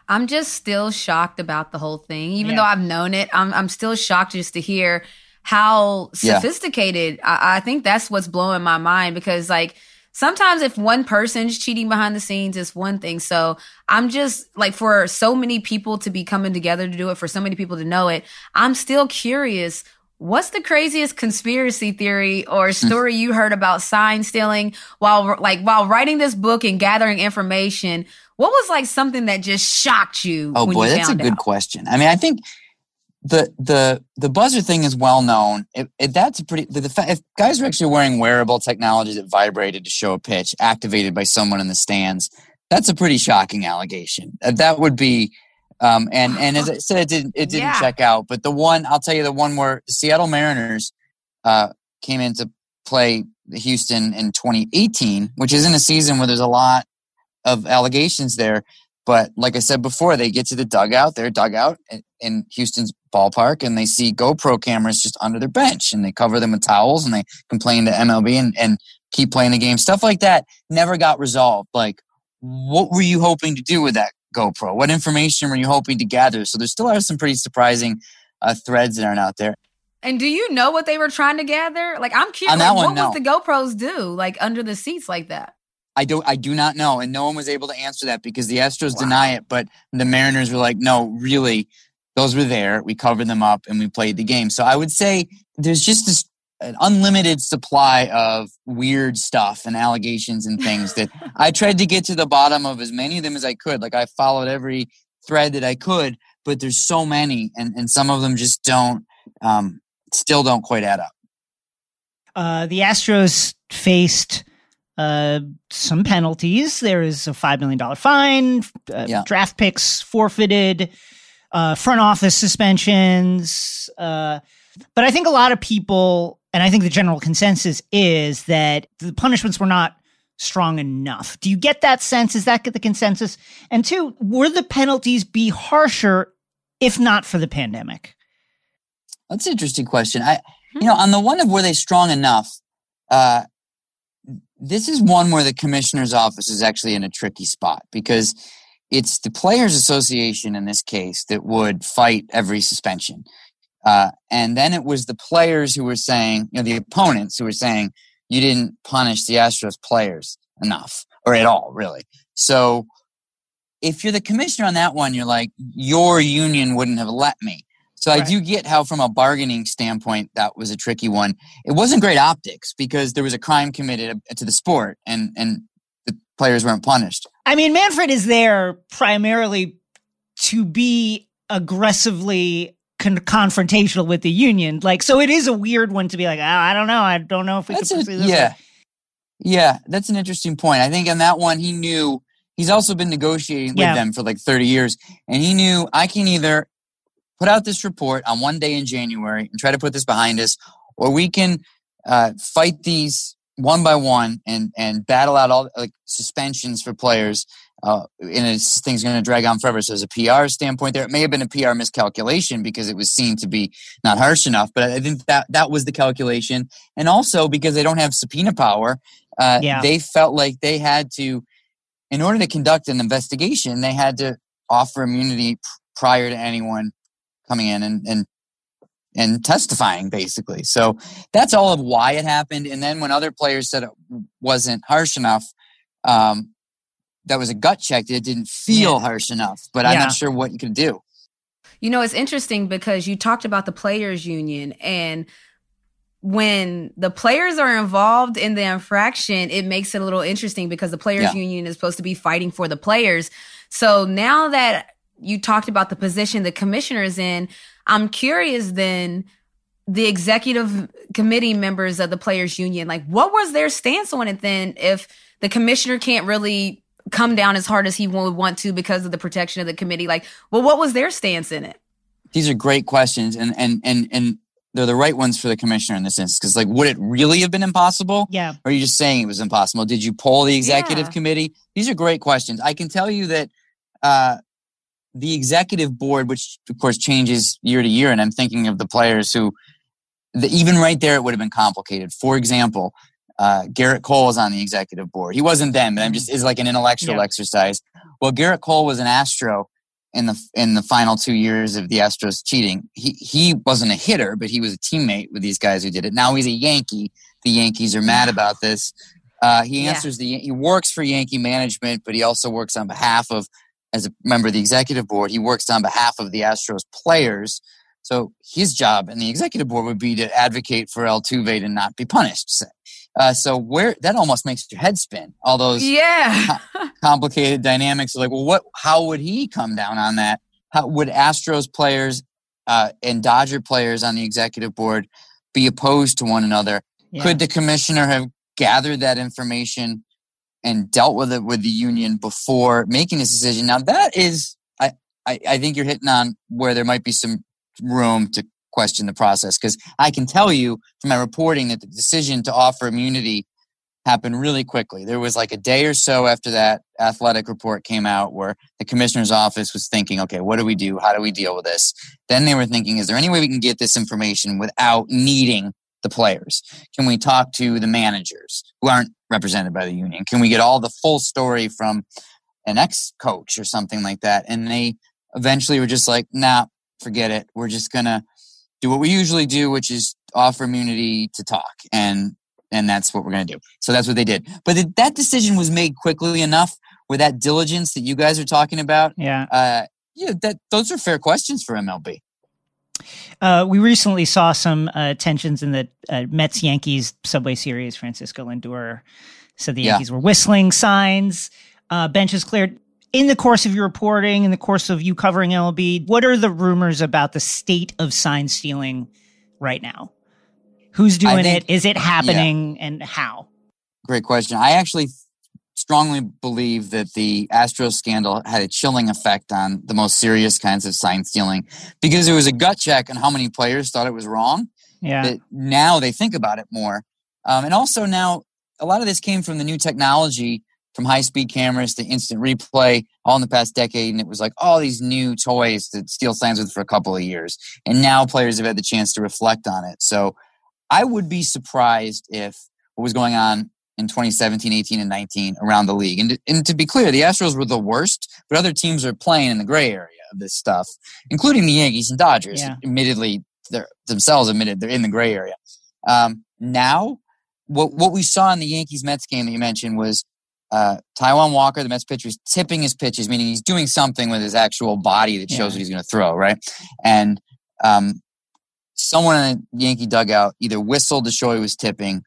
I'm just still shocked about the whole thing. Even yeah. though I've known it, I'm, I'm still shocked just to hear how sophisticated. Yeah. I, I think that's what's blowing my mind because, like, sometimes if one person's cheating behind the scenes it's one thing so i'm just like for so many people to be coming together to do it for so many people to know it i'm still curious What's the craziest conspiracy theory or hmm. story you heard about sign stealing while like while writing this book and gathering information? What was like something that just shocked you? Oh boy, you that's a good out? question. I mean, I think the the the buzzer thing is well known. It, it, that's a pretty the, the if guys are actually wearing wearable technology that vibrated to show a pitch activated by someone in the stands. That's a pretty shocking allegation. Uh, that would be um, and and as I said, it didn't it didn't yeah. check out. But the one I'll tell you, the one where the Seattle Mariners uh, came into play Houston in 2018, which is in a season where there's a lot of allegations there. But like I said before, they get to the dugout, their dugout in Houston's ballpark, and they see GoPro cameras just under their bench, and they cover them with towels, and they complain to MLB and, and keep playing the game. Stuff like that never got resolved. Like, what were you hoping to do with that GoPro? What information were you hoping to gather? So there still are some pretty surprising uh, threads that aren't out there. And do you know what they were trying to gather? Like I'm curious. Like, one, what no. was the GoPros do? Like under the seats like that? I don't. I do not know, and no one was able to answer that because the Astros wow. deny it. But the Mariners were like, "No, really, those were there. We covered them up and we played the game." So I would say there's just this an unlimited supply of weird stuff and allegations and things that I tried to get to the bottom of as many of them as I could. Like I followed every thread that I could, but there's so many, and and some of them just don't, um, still don't quite add up. Uh, the Astros faced uh, some penalties. There is a five million dollar fine, uh, yeah. draft picks forfeited, uh, front office suspensions. Uh, but I think a lot of people, and I think the general consensus is that the punishments were not strong enough. Do you get that sense? Is that the consensus? And two, would the penalties be harsher if not for the pandemic? That's an interesting question. I, you know, on the one of were they strong enough? Uh, this is one where the commissioner's office is actually in a tricky spot because it's the players association in this case that would fight every suspension uh, and then it was the players who were saying you know the opponents who were saying you didn't punish the astros players enough or at all really so if you're the commissioner on that one you're like your union wouldn't have let me so right. I do get how, from a bargaining standpoint, that was a tricky one. It wasn't great optics because there was a crime committed to the sport, and and the players weren't punished. I mean, Manfred is there primarily to be aggressively con- confrontational with the union. Like, so it is a weird one to be like, oh, I don't know, I don't know if we that's can pursue this. Yeah, way. yeah, that's an interesting point. I think on that one, he knew. He's also been negotiating with yeah. them for like 30 years, and he knew I can either put out this report on one day in January and try to put this behind us, or we can uh, fight these one by one and and battle out all like suspensions for players. Uh, and this thing's going to drag on forever. So, as a PR standpoint, there it may have been a PR miscalculation because it was seen to be not harsh enough. But I think that that was the calculation, and also because they don't have subpoena power, uh, yeah. they felt like they had to, in order to conduct an investigation, they had to offer immunity prior to anyone coming in and, and and testifying basically. So that's all of why it happened. And then when other players said it wasn't harsh enough, um, that was a gut check. It didn't feel yeah. harsh enough, but yeah. I'm not sure what you can do. You know, it's interesting because you talked about the players union and when the players are involved in the infraction, it makes it a little interesting because the players yeah. union is supposed to be fighting for the players. So now that you talked about the position the commissioner is in. I'm curious then the executive committee members of the players union, like what was their stance on it then if the commissioner can't really come down as hard as he would want to because of the protection of the committee? Like, well, what was their stance in it? These are great questions and and and and they're the right ones for the commissioner in this instance. Because, like, would it really have been impossible? Yeah. Or are you just saying it was impossible? Did you poll the executive yeah. committee? These are great questions. I can tell you that uh, the executive board, which of course changes year to year, and I'm thinking of the players who, the, even right there, it would have been complicated. For example, uh, Gerrit Cole is on the executive board. He wasn't then, but I'm just is like an intellectual yeah. exercise. Well, Gerrit Cole was an Astro in the in the final two years of the Astros cheating. He he wasn't a hitter, but he was a teammate with these guys who did it. Now he's a Yankee. The Yankees are mad about this. Uh, he answers yeah. the he works for Yankee management, but he also works on behalf of as a member of the executive board, he works on behalf of the Astros players. So his job in the executive board would be to advocate for Altuve to not be punished. Uh, so where that almost makes your head spin. All those yeah complicated dynamics. Like, well, what? How would he come down on that? How would Astros players uh, and Dodger players on the executive board be opposed to one another? Yeah. Could the commissioner have gathered that information and dealt with it with the union before making this decision. Now that is, I, I, I think you're hitting on where there might be some room to question the process because I can tell you from my reporting that the decision to offer immunity happened really quickly. There was like a day or so after that athletic report came out where the commissioner's office was thinking, okay, what do we do? How do we deal with this? Then they were thinking, is there any way we can get this information without needing the players? Can we talk to the managers who aren't represented by the union? Can we get all the full story from an ex coach or something like that? And they eventually were just like, nah, forget it. We're just going to do what we usually do, which is offer immunity to talk. And and that's what we're going to do. So that's what they did. But that decision was made quickly enough with that diligence that you guys are talking about. Yeah. Uh, yeah, that those are fair questions for MLB. Uh, we recently saw some uh, tensions in the uh, Mets Yankees Subway Series. Francisco Lindor said the Yeah. Yankees were whistling signs. Uh, benches cleared. In the course of your reporting, in the course of you covering MLB, what are the rumors about the state of sign stealing right now? Who's doing think- it? Is it happening? And how? Great question. I actually strongly believe that the Astros scandal had a chilling effect on the most serious kinds of sign stealing because it was a gut check on how many players thought it was wrong. Yeah. That now they think about it more. Um, and also now a lot of this came from the new technology from high speed cameras to instant replay all in the past decade. And it was like all these new toys to steal signs with for a couple of years. And now players have had the chance to reflect on it. So I would be surprised if what was going on in 2017, 18, and 19 around the league. And to, and to be clear, the Astros were the worst, but other teams are playing in the gray area of this stuff, including the Yankees and Dodgers. Yeah. Admittedly, they're themselves admitted they're in the gray area. Um, now, what what we saw in the Yankees Mets game that you mentioned was uh, Taijuan Walker, the Mets pitcher, is tipping his pitches, meaning he's doing something with his actual body that shows Yeah. what he's going to throw, right? And um, someone in the Yankee dugout either whistled to show he was tipping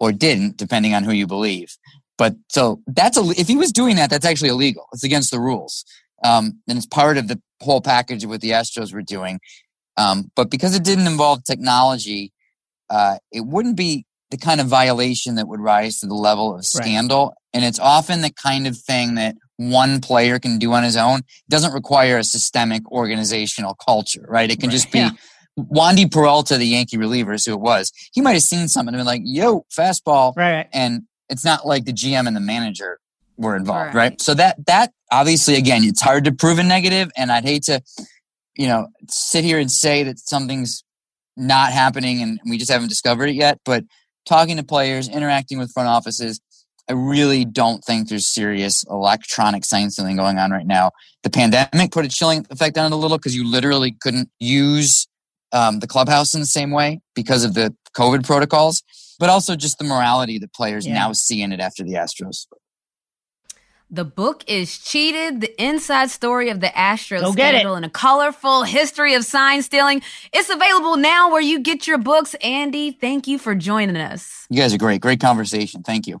or didn't, depending on who you believe. But so that's a, if he was doing that, that's actually illegal. It's against the rules. Um, and it's part of the whole package of what the Astros were doing. Um, but because it didn't involve technology, uh, it wouldn't be the kind of violation that would rise to the level of scandal. And it's often the kind of thing that one player can do on his own. It doesn't require a systemic organizational culture, right? It can Right. just be Yeah. Wandy Peralta, the Yankee relievers, who it was. He might have seen something and been like, yo, fastball. Right. right. And it's not like the GM and the manager were involved, Right. right? So that, that obviously, again, it's hard to prove a. And I'd hate to, you know, sit here and say that something's not happening and we just haven't discovered it yet. But talking to players, interacting with front offices, I really don't think there's serious electronic sign stealing going on right now. The pandemic put a chilling effect on it a little because you literally couldn't use um, the clubhouse in the same way because of the COVID protocols, but also just the morality that players Yeah. now see in it after the Astros. The book is Cheated, the inside story of the Astros Go get it. scandal and a colorful history of sign stealing. It's available now where you get your books. Andy, thank you for joining us. You guys are great. Great conversation. Thank you.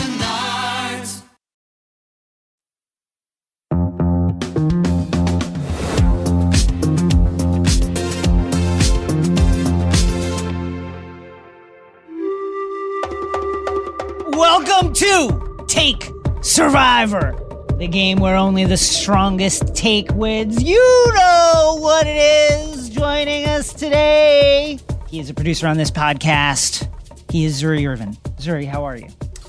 Take Survivor, the game where only the strongest take wins. You know what it is. Joining us today, he is a producer on this podcast. He is Zuri Irvin. Zuri, how are you?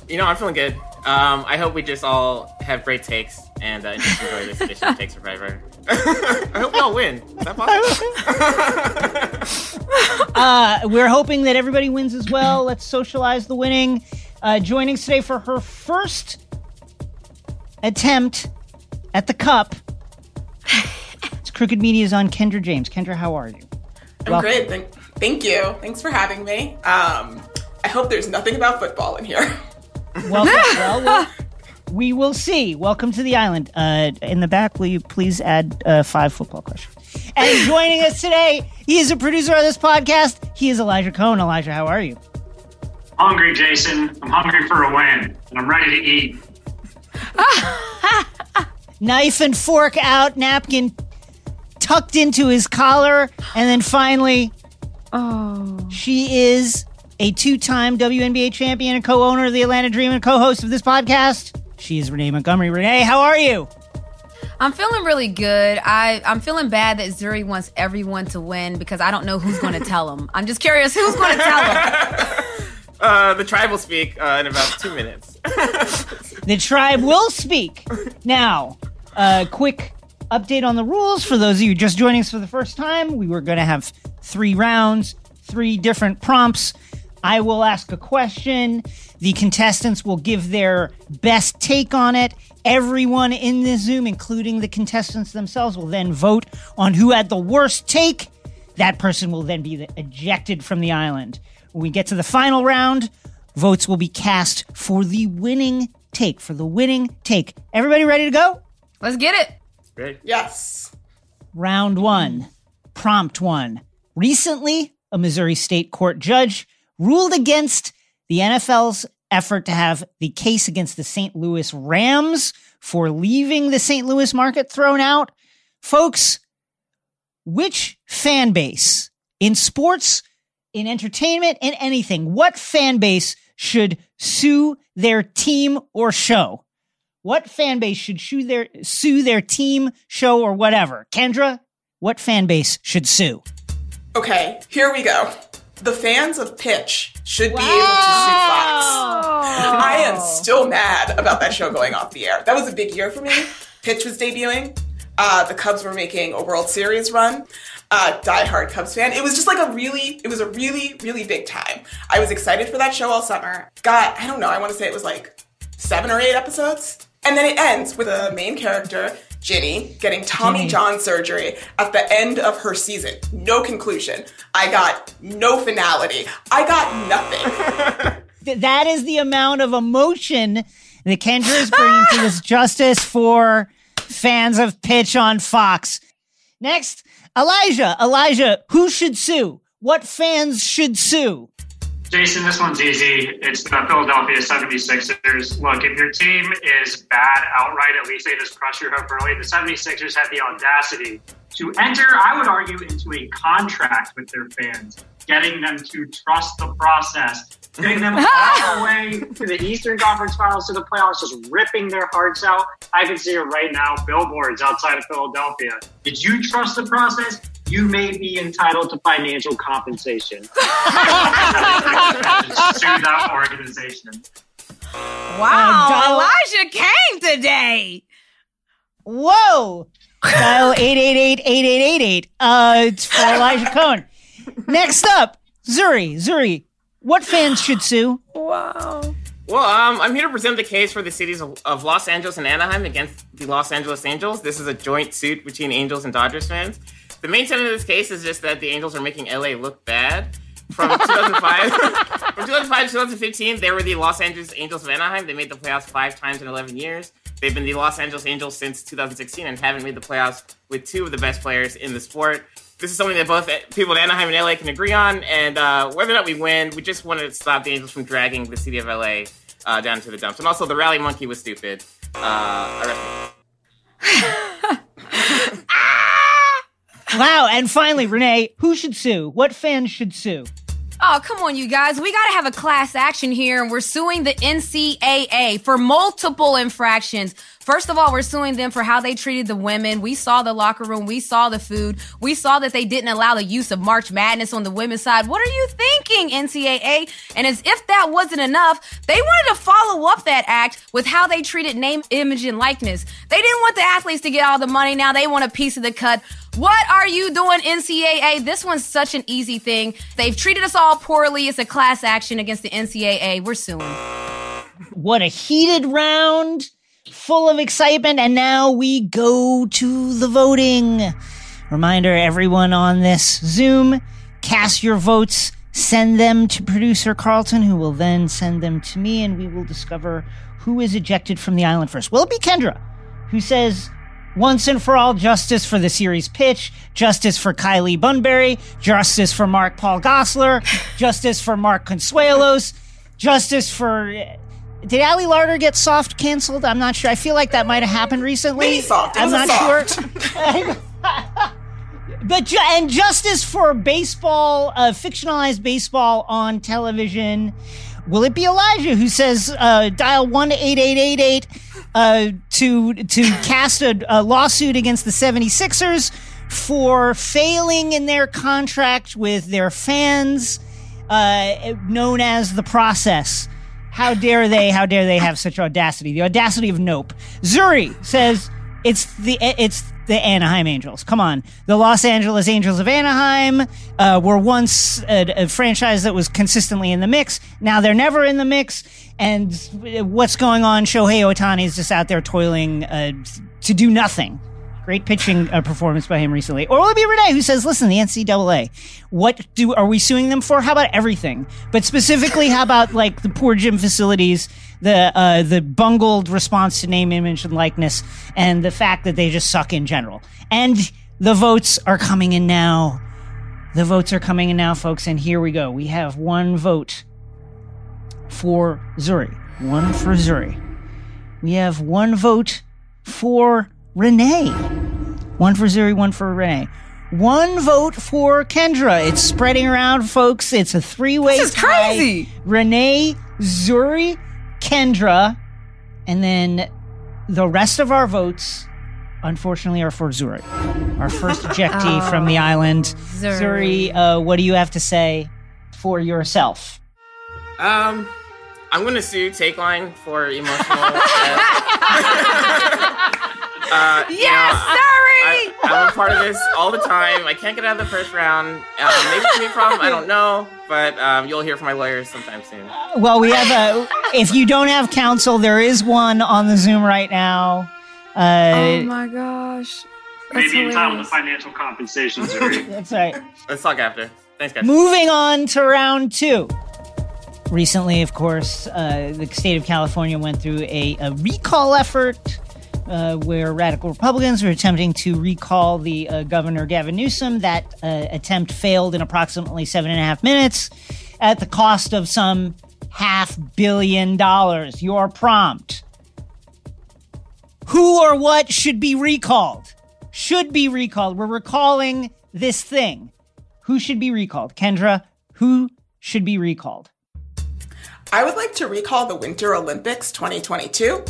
You know, I'm feeling good. Um, I hope we just all have great takes and uh, just enjoy this edition of Take Survivor. I hope we all win. Is that possible? Uh, we're hoping that everybody wins as well. Let's socialize the winning. Uh, joining us today for her first attempt at the cup. It's Crooked Media's on Kendra James. Kendra, how are you? I'm Welcome. great. Thank, thank you. Thanks for having me. Um, I hope there's nothing about football in here. Welcome. well, well, we will see. Welcome to the island. Uh, in the back, will you please add uh, five football questions? And joining us today, he is a producer of this podcast. He is Elijah Cohen. Elijah, how are you? Hungry, Jason. I'm hungry for a win, and I'm ready to eat. Knife and fork out, napkin tucked into his collar, and then finally, Oh. she is a two-time WNBA champion and co-owner of the Atlanta Dream and co-host of this podcast. She is Renee Montgomery. Renee, how are you? I'm feeling really good. I, I'm feeling bad that Zuri wants everyone to win because I don't know who's going to tell him. I'm just curious who's going to tell him. Uh, the tribe will speak uh, in about two minutes. The tribe will speak. Now, a quick update on the rules for those of you just joining us for the first time. We were going to have three rounds, three different prompts. I will ask a question. The contestants will give their best take on it. Everyone in this Zoom, including the contestants themselves, will then vote on who had the worst take. That person will then be ejected from the island. When we get to the final round, votes will be cast for the winning take. For the winning take. Everybody ready to go? Let's get it. Great. Yes. Round one, prompt one. Recently, a Missouri state court judge ruled against the NFL's effort to have the case against the St. Louis Rams for leaving the St. Louis market thrown out. Folks, which fan base in sports, in entertainment, in anything, what fan base should sue their team or show? What fan base should sue their sue their team, show, or whatever? Kendra, what fan base should sue? Okay, here we go. The fans of Pitch should be able to sue Fox. I am still mad about that show going off the air. That was a big year for me. Pitch was debuting. Uh, the Cubs were making a World Series run. Uh, diehard Cubs fan. It was just like a really, it was a really, really big time. I was excited for that show all summer. Got, I don't know, I want to say it was like seven or eight episodes. And then it ends with a main character, Ginny, getting Tommy Ginny. John surgery at the end of her season. No conclusion. I got no finality. I got nothing. That is the amount of emotion that Kendra is bringing to this justice for fans of pitch on Fox. Next, Elijah. Elijah, who should sue? What fans should sue? Jason, this one's easy. It's the Philadelphia 76ers. Look, if your team is bad outright, at least they just crush your hope early. The 76ers had the audacity to enter, I would argue, into a contract with their fans, getting them to trust the process, getting them all the way to the Eastern Conference Finals to the playoffs, just ripping their hearts out. I can see it right now, billboards outside of Philadelphia. Did you trust the process? You may be entitled to financial compensation. Sue that organization. Wow, dial- Elijah came today. Whoa! Dial 888-8888. Uh, it's for Elijah Cohen. Next up, Zuri. Zuri, what fans should sue? Wow. Well, um, I'm here to present the case for the cities of, of Los Angeles and Anaheim against the Los Angeles Angels. This is a joint suit between Angels and Dodgers fans. The main tenet of this case is just that the Angels are making LA look bad. From 2005, from 2005 to 2015, they were the Los Angeles Angels of Anaheim. They made the playoffs five times in 11 years. They've been the Los Angeles Angels since 2016 and haven't made the playoffs with two of the best players in the sport. This is something that both people in Anaheim and LA can agree on. And uh, whether or not we win, we just wanted to stop the Angels from dragging the city of LA uh, down to the dumps. And also, the rally monkey was stupid. Uh, arrest. Wow, and finally, Renee, who should sue? What fans should sue? Oh, come on, you guys. We got to have a class action here, and we're suing the NCAA for multiple infractions. First of all, we're suing them for how they treated the women. We saw the locker room. We saw the food. We saw that they didn't allow the use of March Madness on the women's side. What are you thinking, NCAA? And as if that wasn't enough, they wanted to follow up that act with how they treated name, image, and likeness. They didn't want the athletes to get all the money. Now they want a piece of the cut. What are you doing, NCAA? This one's such an easy thing. They've treated us all poorly. It's a class action against the NCAA. We're suing. What a heated round, full of excitement, and now we go to the voting. Reminder everyone on this Zoom, cast your votes, send them to producer Carlton, who will then send them to me, and we will discover who is ejected from the island first. Will it be Kendra, who says, once and for all justice for the series pitch, justice for Kylie Bunbury, justice for Mark Paul Gosselaar, justice for Mark Consuelos. justice for. Did Ali Larter get soft canceled? I'm not sure. I feel like that might have happened recently. Maybe soft. It I'm not soft. sure. but ju- and justice for baseball, uh, fictionalized baseball on television. Will it be Elijah who says uh, dial one eight eight eight eight uh, to to cast a, a lawsuit against the 76ers for failing in their contract with their fans, uh, known as the process? How dare they? How dare they have such audacity? The audacity of Nope. Zuri says it's the it's the Anaheim Angels. Come on, the Los Angeles Angels of Anaheim uh, were once a, a franchise that was consistently in the mix. Now they're never in the mix. And what's going on? Shohei Ohtani is just out there toiling uh, to do nothing. Great pitching uh, performance by him recently. Or will it be Renee who says, listen, the NCAA, what do, are we suing them for? How about everything? But specifically, how about like the poor gym facilities, the, uh, the bungled response to name, image, and likeness, and the fact that they just suck in general. And the votes are coming in now. The votes are coming in now, folks. And here we go. We have one vote for Zuri. One for Zuri. We have one vote for Renee. One for Zuri, one for Renee. One vote for Kendra. It's spreading around, folks. It's a three-way This is tie. crazy. Renee, Zuri, Kendra, and then the rest of our votes, unfortunately, are for Zuri. Our first ejectee Oh. from the island. Zuri. Zuri, uh, what do you have to say for yourself? Um, I'm gonna sue Take Line for emotional. uh, you Yes, know, sorry! I, I'm a part of this all the time. I can't get out of the first round. Um, maybe it's me problem. I don't know, but um, you'll hear from my lawyers sometime soon. Well, we have a. If you don't have counsel, there is one on the Zoom right now. Uh, oh my gosh. That's Maybe in time hilarious. with financial compensation, that's right. Let's talk after. Thanks, guys. Moving on to round two. Recently, of course, uh, the state of California went through a, a recall effort uh, where radical Republicans were attempting to recall the uh, governor Gavin Newsom. That uh, attempt failed in approximately seven and a half minutes at the cost of some half billion dollars. Your prompt. Who or what should be recalled? Should be recalled. We're recalling this thing. Who should be recalled? Kendra, who should be recalled? I would like to recall the Winter Olympics 2022.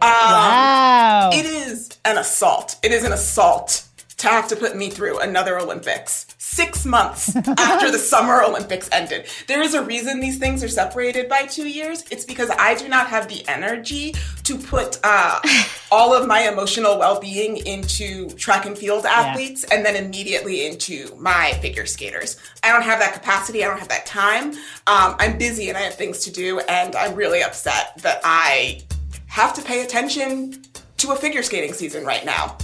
Um, Wow. It is an assault. It is an assault to have to put me through another Olympics six months after the Summer Olympics ended. There is a reason these things are separated by two years. It's because I do not have the energy to put uh, all of my emotional well being into track and field athletes and then immediately into my figure skaters. I don't have that capacity. I don't have that time. Um, I'm busy and I have things to do, and I'm really upset that I have to pay attention to a figure skating season right now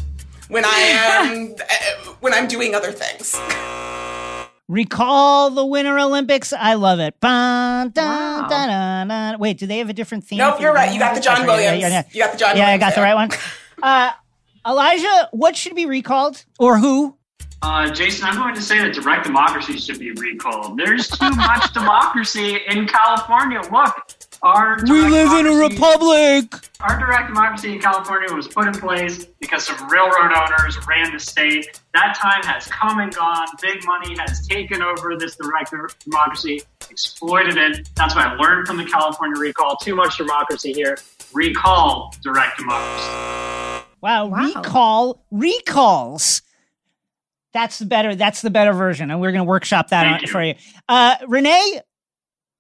when I am uh, when I'm doing other things. Recall the Winter Olympics. I love it. Ba, da, Wow. da, da, da. Wait, do they have a different theme? Nope, you're right. You got the John That's right. Yeah, Williams. yeah, yeah. You got the John Williams. Yeah, I Williams got the right one. Uh, Elijah, what should be recalled or who? Uh, Jason, I'm going to say that direct democracy should be recalled. There's too much democracy in California. Look, our in a republic. Our direct democracy in California was put in place because some railroad owners ran the state. That time has come and gone. Big money has taken over this direct democracy, exploited it. That's what I learned from the California recall. Too much democracy here. Recall direct democracy. Wow, Wow. recall recalls. That's the better. That's the better version, and we're going to workshop that Thank on, you. for you. Uh, Renee,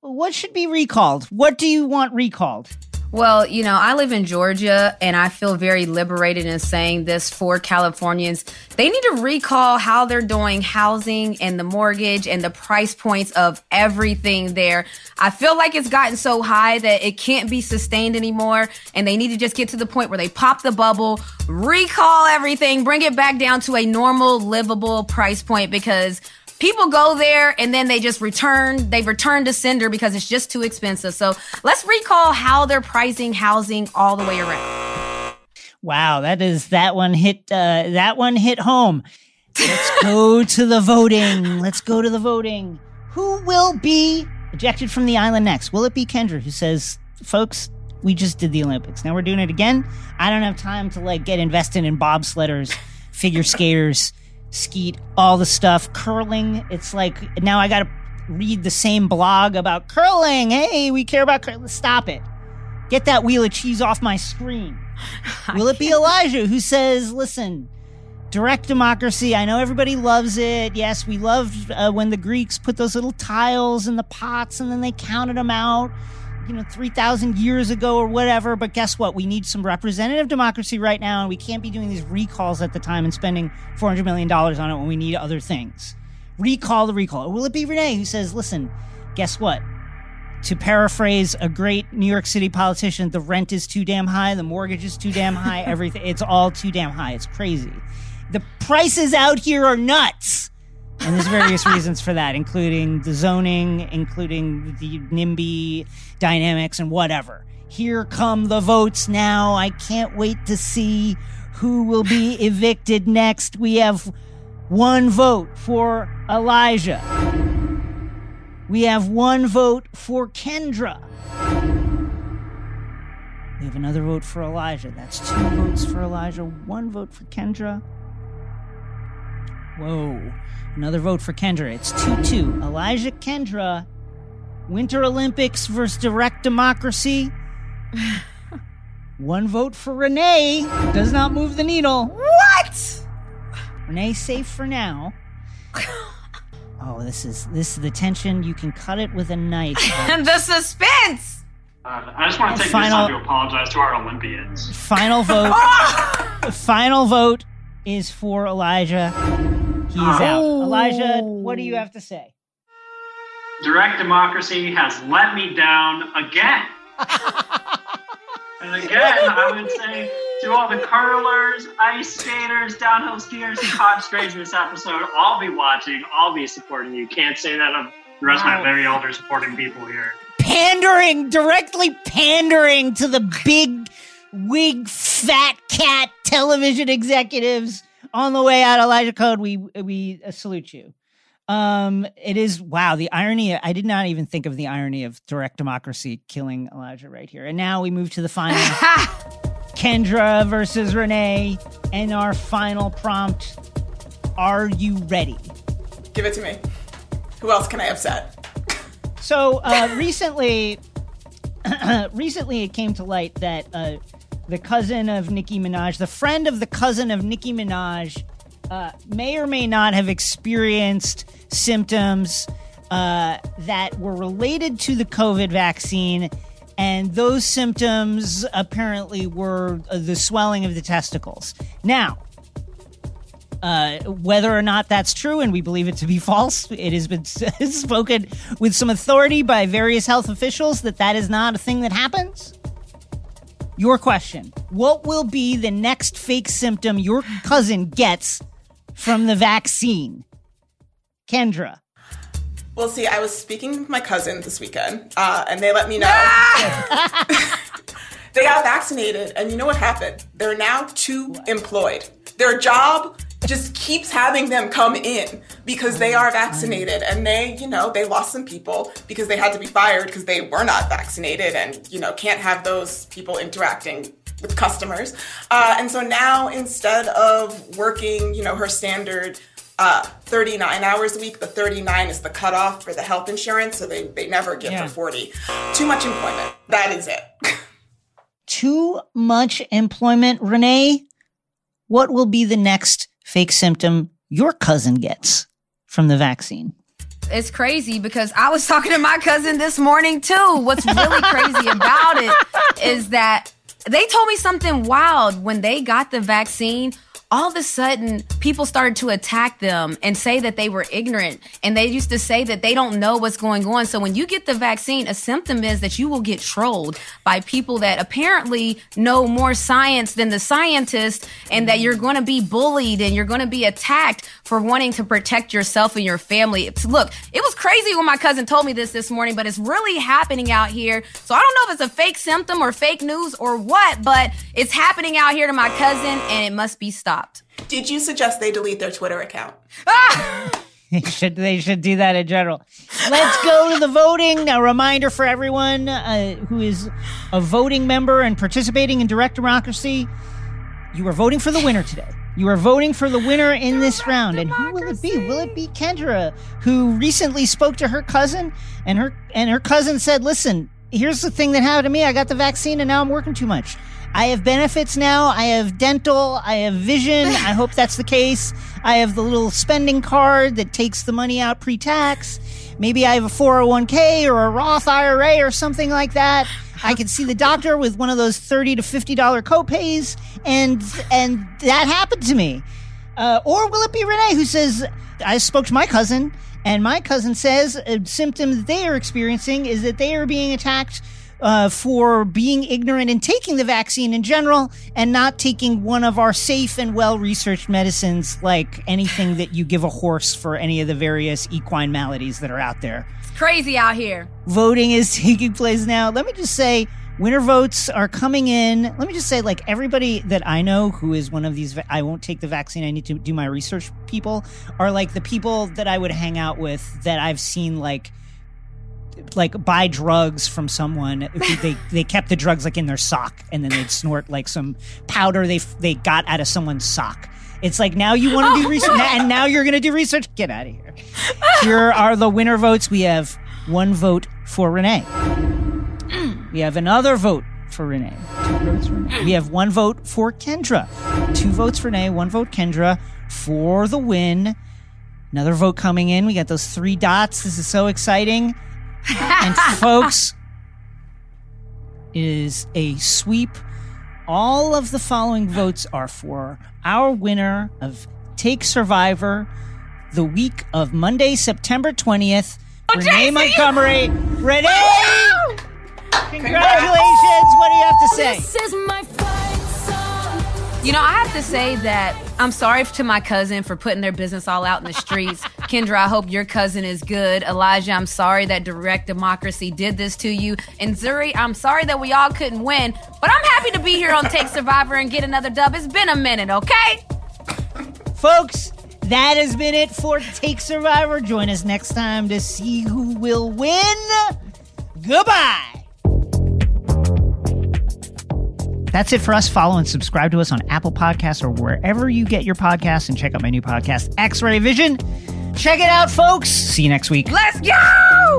what should be recalled? What do you want recalled? Well, you know, I live in Georgia and I feel very liberated in saying this for Californians. They need to recall how they're doing housing and the mortgage and the price points of everything there. I feel like it's gotten so high that it can't be sustained anymore and they need to just get to the point where they pop the bubble, recall everything, bring it back down to a normal livable price point because people go there and then they just return they return to sender because it's just too expensive so let's recall how they're pricing housing all the way around Wow, that is that one hit. Uh, that one hit home. Let's go to the voting. Let's go to the voting. Who will be ejected from the island next? Will it be Kendra who says, folks, we just did the Olympics. Now we're doing it again. I don't have time to like get invested in bobsledders, figure skaters, skeet, all the stuff, curling. It's like now I got to read the same blog about curling. Hey, we care about curling. Stop it. Get that wheel of cheese off my screen. Will it be Elijah who says, listen, direct democracy, I know everybody loves it. Yes, we loved uh, when the Greeks put those little tiles in the pots and then they counted them out, you know, 3,000 years ago or whatever. But guess what? We need some representative democracy right now, and we can't be doing these recalls at the time and spending $400 million on it when we need other things. Recall the recall. Or will it be Renee who says, listen, guess what? to paraphrase a great New York City politician, the rent is too damn high, the mortgage is too damn high, everything, it's all too damn high. It's crazy. The prices out here are nuts. And there's various reasons for that, including the zoning, including the NIMBY dynamics and whatever. Here come the votes now. I can't wait to see who will be evicted next. We have one vote for Elijah. We have one vote for Kendra. We have another vote for Elijah. That's two votes for Elijah, one vote for Kendra. Whoa. Another vote for Kendra. It's 2 2. Elijah Kendra. Winter Olympics versus direct democracy. One vote for Renee. Does not move the needle. What? Renee safe for now. Oh, this is this is the tension. You can cut it with a knife. and the suspense. Uh, I just want to take Final- this time to apologize to our Olympians. Final vote. final vote is for Elijah. He's ah. out. Oh. Elijah, what do you have to say? Direct democracy has let me down again. and again, I would say to all the curlers, ice skaters, downhill skiers, and caught strays in this episode, I'll be watching, I'll be supporting you. Can't say that of the rest Wow. of my very elder supporting people here. Pandering, directly pandering to the big wig fat cat television executives on the way out. Elijah Cohen, we we uh, salute you. Um, it is wow. The irony. I did not even think of the irony of direct democracy killing Elijah right here. And now we move to the final. Kendra versus Renee, and our final prompt. Are you ready? Give it to me. Who else can I upset? So uh, recently, recently it came to light that uh, the cousin of Nicki Minaj, the friend of the cousin of Nicki Minaj, uh, may or may not have experienced symptoms uh, that were related to the COVID vaccine. And those symptoms apparently were uh, the swelling of the testicles. Now, uh, whether or not that's true, and we believe it to be false, it has been spoken with some authority by various health officials that that is not a thing that happens. Your question What will be the next fake symptom your cousin gets from the vaccine? Kendra. Well, see, I was speaking with my cousin this weekend, uh, and they let me know they got vaccinated, and you know what happened? They're now too employed. Their job just keeps having them come in because they are vaccinated, and they, you know, they lost some people because they had to be fired because they were not vaccinated, and you know, can't have those people interacting with customers. Uh, and so now, instead of working, you know, her standard uh, 39 hours a week. The 39 is the cutoff for the health insurance, so they, they never get Yeah. for 40. Too much employment. That is it. Too much employment. Renee, what will be the next fake symptom your cousin gets from the vaccine? It's crazy because I was talking to my cousin this morning too. What's really crazy about it is that they told me something wild when they got the vaccine. All of a sudden, people started to attack them and say that they were ignorant. And they used to say that they don't know what's going on. So when you get the vaccine, a symptom is that you will get trolled by people that apparently know more science than the scientists and that you're going to be bullied and you're going to be attacked for wanting to protect yourself and your family. It's- Look, it was crazy when my cousin told me this this morning, but it's really happening out here. So I don't know if it's a fake symptom or fake news or what, but it's happening out here to my cousin and it must be stopped. Did you suggest they delete their Twitter account? They should they should do that in general. Let's go to the voting. A reminder for everyone uh, who is a voting member and participating in direct democracy: you are voting for the winner today. You are voting for the winner in this round, and who will it be? Will it be Kendra, who recently spoke to her cousin, and her and her cousin said, "Listen, here's the thing that happened to me. I got the vaccine, and now I'm working too much. I have benefits now. I have dental. I have vision. I hope that's the case. I have the little spending card that takes the money out pre tax. Maybe I have a 401k or a Roth IRA or something like that. I can see the doctor with one of those 30 to $50 copays and, and that happened to me. Uh, or will it be Renee who says, I spoke to my cousin and my cousin says a symptom that they are experiencing is that they are being attacked uh, for being ignorant and taking the vaccine in general and not taking one of our safe and well researched medicines like anything that you give a horse for any of the various equine maladies that are out there. Crazy out here. Voting is taking place now. Let me just say, winter votes are coming in. Let me just say, like everybody that I know who is one of these, I won't take the vaccine. I need to do my research. People are like the people that I would hang out with that I've seen like like buy drugs from someone they they kept the drugs like in their sock and then they'd snort like some powder they they got out of someone's sock it's like now you want to do research oh. and now you're going to do research. Get out of here. Here are the winner votes. We have one vote for renee. Hmm. We have another vote for renee. Two votes for renee. We have one vote for kendra. Two votes for renee one vote kendra for the win. Another vote coming in. We got those three dots. This is so exciting. And folks is a sweep all of the following votes are for our winner of take survivor the week of monday september 20th renee JC! montgomery. Renee! Congratulations. What do you have to say? You know, I have to say that I'm sorry to my cousin for putting their business all out in the streets. Kendra, I hope your cousin is good. Elijah, I'm sorry that direct democracy did this to you. And Zuri, I'm sorry that we all couldn't win, but I'm happy to be here on Take Survivor and get another dub. It's been a minute, okay? folks that has been it for take survivor join us next time to see who will win goodbye That's it for us. Follow and subscribe to us on Apple Podcasts or wherever you get your podcasts. And check out my new podcast, X Ray Vision. Check it out, folks. See you next week. Let's go!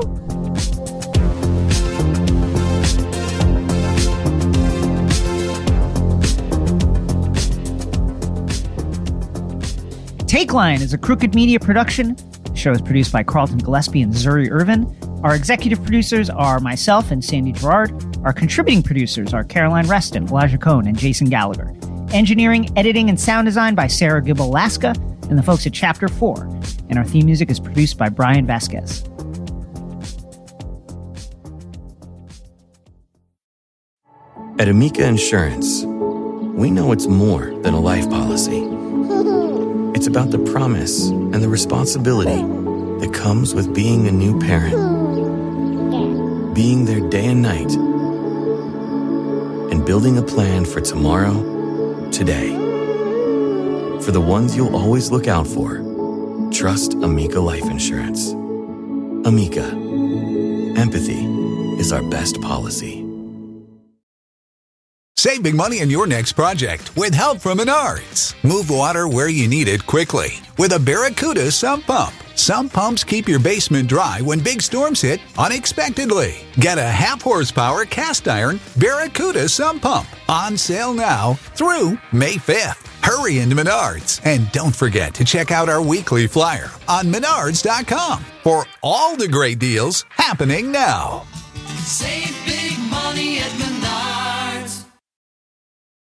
Take Line is a crooked media production. The show is produced by Carlton Gillespie and Zuri Irvin. Our executive producers are myself and Sandy Girard. Our contributing producers are Caroline Reston, Elijah Cohen, and Jason Gallagher. Engineering, editing, and sound design by Sarah Gibble Laska and the folks at Chapter 4. And our theme music is produced by Brian Vasquez. At Amica Insurance, we know it's more than a life policy. It's about the promise and the responsibility that comes with being a new parent, being there day and night, and building a plan for tomorrow, today. For the ones you'll always look out for, trust Amica Life Insurance. Amica, empathy is our best policy. Save big money on your next project with help from Menards. Move water where you need it quickly with a Barracuda sump pump. Sump pumps keep your basement dry when big storms hit unexpectedly. Get a half horsepower cast iron Barracuda sump pump on sale now through May 5th. Hurry into Menards and don't forget to check out our weekly flyer on menards.com for all the great deals happening now. Save big money at Menards.